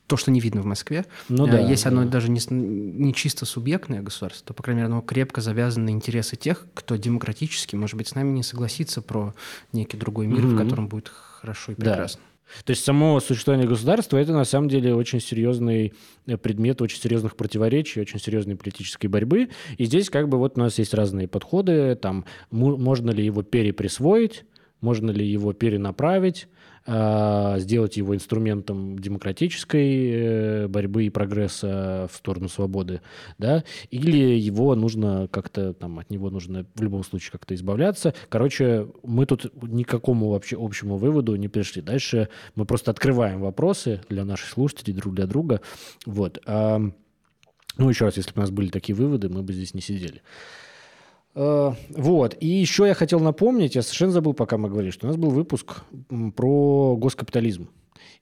то, что не видно в Москве. Ну, э, да, Если да. оно даже не, не чисто субъектное государство, то, по крайней мере, оно крепко завязано на интересы тех, кто демократически, может быть, с нами не согласится про некий другой мир, mm-hmm. в котором будет хорошо и прекрасно. Да. То есть само существование государства – это на самом деле очень серьезный э, предмет, очень серьезных противоречий, очень серьезной политической борьбы. И здесь как бы вот у нас есть разные подходы, там можно ли его переприсвоить, можно ли его перенаправить, сделать его инструментом демократической э, борьбы и прогресса в сторону свободы, да, или его нужно как-то, там, от него нужно в любом случае как-то избавляться. Короче, мы тут никакому вообще общему выводу не пришли. Дальше мы просто открываем вопросы для наших слушателей, друг для друга. Вот. Ну, еще раз, если бы у нас были такие выводы, мы бы здесь не сидели. Э, вот. И еще я хотел напомнить, я совершенно забыл, пока мы говорили, что у нас был выпуск про госкапитализм.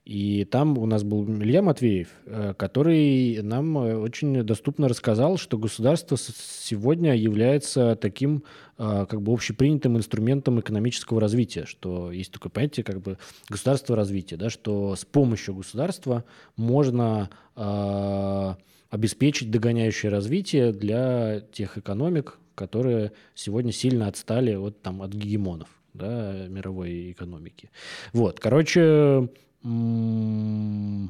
И там у нас был Илья Матвеев, э, который нам э, очень доступно рассказал, что государство сегодня является таким как бы общепринятым инструментом экономического развития, что есть такое понятие как бы государство развития, да, что с помощью государства можно обеспечить догоняющее развитие для тех экономик, которые сегодня сильно отстали от, там, от гегемонов да, мировой экономики. Вот, короче, вы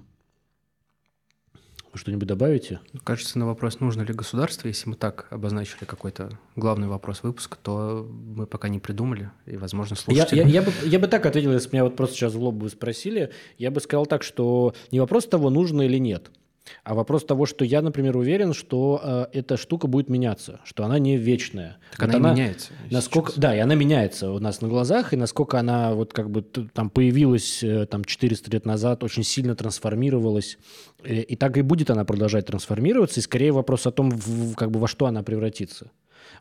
что-нибудь добавите? Кажется, на вопрос, нужно ли государство, если мы так обозначили какой-то главный вопрос выпуска, то мы пока не придумали, и, возможно, слушатели... Я, я, я, бы, я бы так ответил, если меня вот просто сейчас в лоб бы спросили, я бы сказал так, что не вопрос того, нужно или нет – а вопрос того, что я, например, уверен, что э, эта штука будет меняться, что она не вечная. Так она, она меняется. Насколько, да, и она меняется у нас на глазах, и насколько она вот как бы там появилась э, там 400 лет назад, очень сильно трансформировалась, и, э, и так и будет она продолжать трансформироваться, и скорее вопрос о том, в, как бы во что она превратится.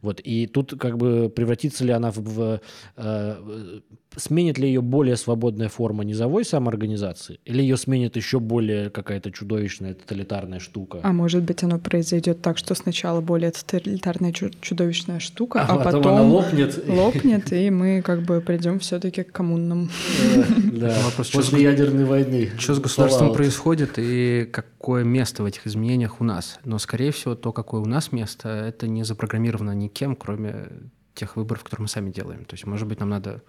Вот, и тут как бы превратится ли она в... в э, сменит ли ее более свободная форма низовой самоорганизации, или ее сменит еще более какая-то чудовищная тоталитарная штука? А может быть, оно произойдет так, что сначала более тоталитарная чудовищная штука, а, а потом, потом она лопнет. Лопнет, и мы как бы придем все-таки к коммунным. Да, после ядерной войны. Что с государством происходит и какое место в этих изменениях у нас? Но, скорее всего, то, какое у нас место, это не запрограммировано никем, кроме тех выборов, которые мы сами делаем. То есть, может быть, нам надо...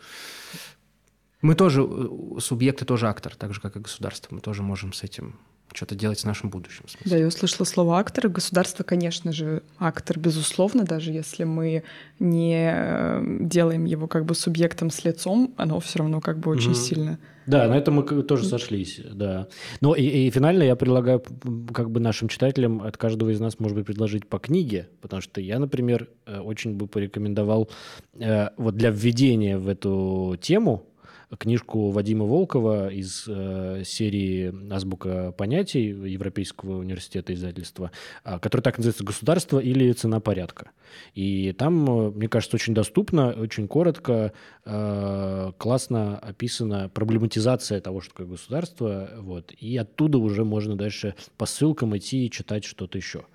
Мы тоже, э, субъекты тоже актор, так же, как и государство. Мы тоже можем с этим что-то делать с нашим будущим. В Да, я услышала слово актор. Государство, конечно же, актор, безусловно, даже если мы не э, делаем его как бы субъектом с лицом, оно все равно как бы очень mm-hmm. сильно. Да, на этом мы тоже сошлись, да. Но и, и финально я предлагаю как бы нашим читателям от каждого из нас, может быть, предложить по книге, потому что я, например, э, очень бы порекомендовал э, вот для введения в эту тему книжку Вадима Волкова из э, серии «Азбука понятий» Европейского университета издательства, э, которая так называется «Государство или цена порядка». И там, э, мне кажется, очень доступно, очень коротко, э, классно описана проблематизация того, что такое государство, вот, и оттуда уже можно дальше по ссылкам идти и читать что-то еще.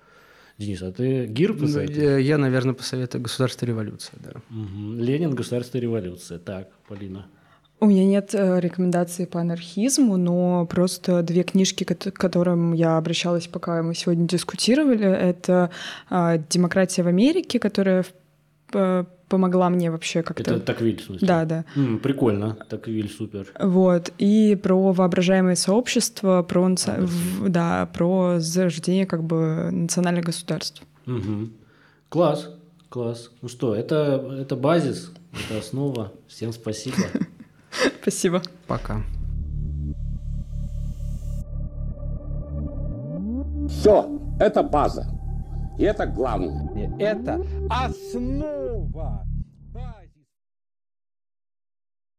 Денис, а ты ГИР посоветуешь? Ну, я, наверное, посоветую «Государство революция», да. Угу. Ленин, «Государство революция». Так, Полина. У меня нет э, рекомендаций по анархизму, но просто две книжки, к которым я обращалась, пока мы сегодня дискутировали, это а, «Демократия в Америке», которая помогла мне вообще как-то... Это Таквиль, в смысле? Да, да. М, прикольно, Таквиль, супер. Вот, и про воображаемое сообщество, про, а, в, да, про зарождение как бы национальных государств. Угу. Класс, класс. Ну что, это, это базис, это основа. Всем спасибо. Спасибо. Пока. Все, это база. И это главное. Это основа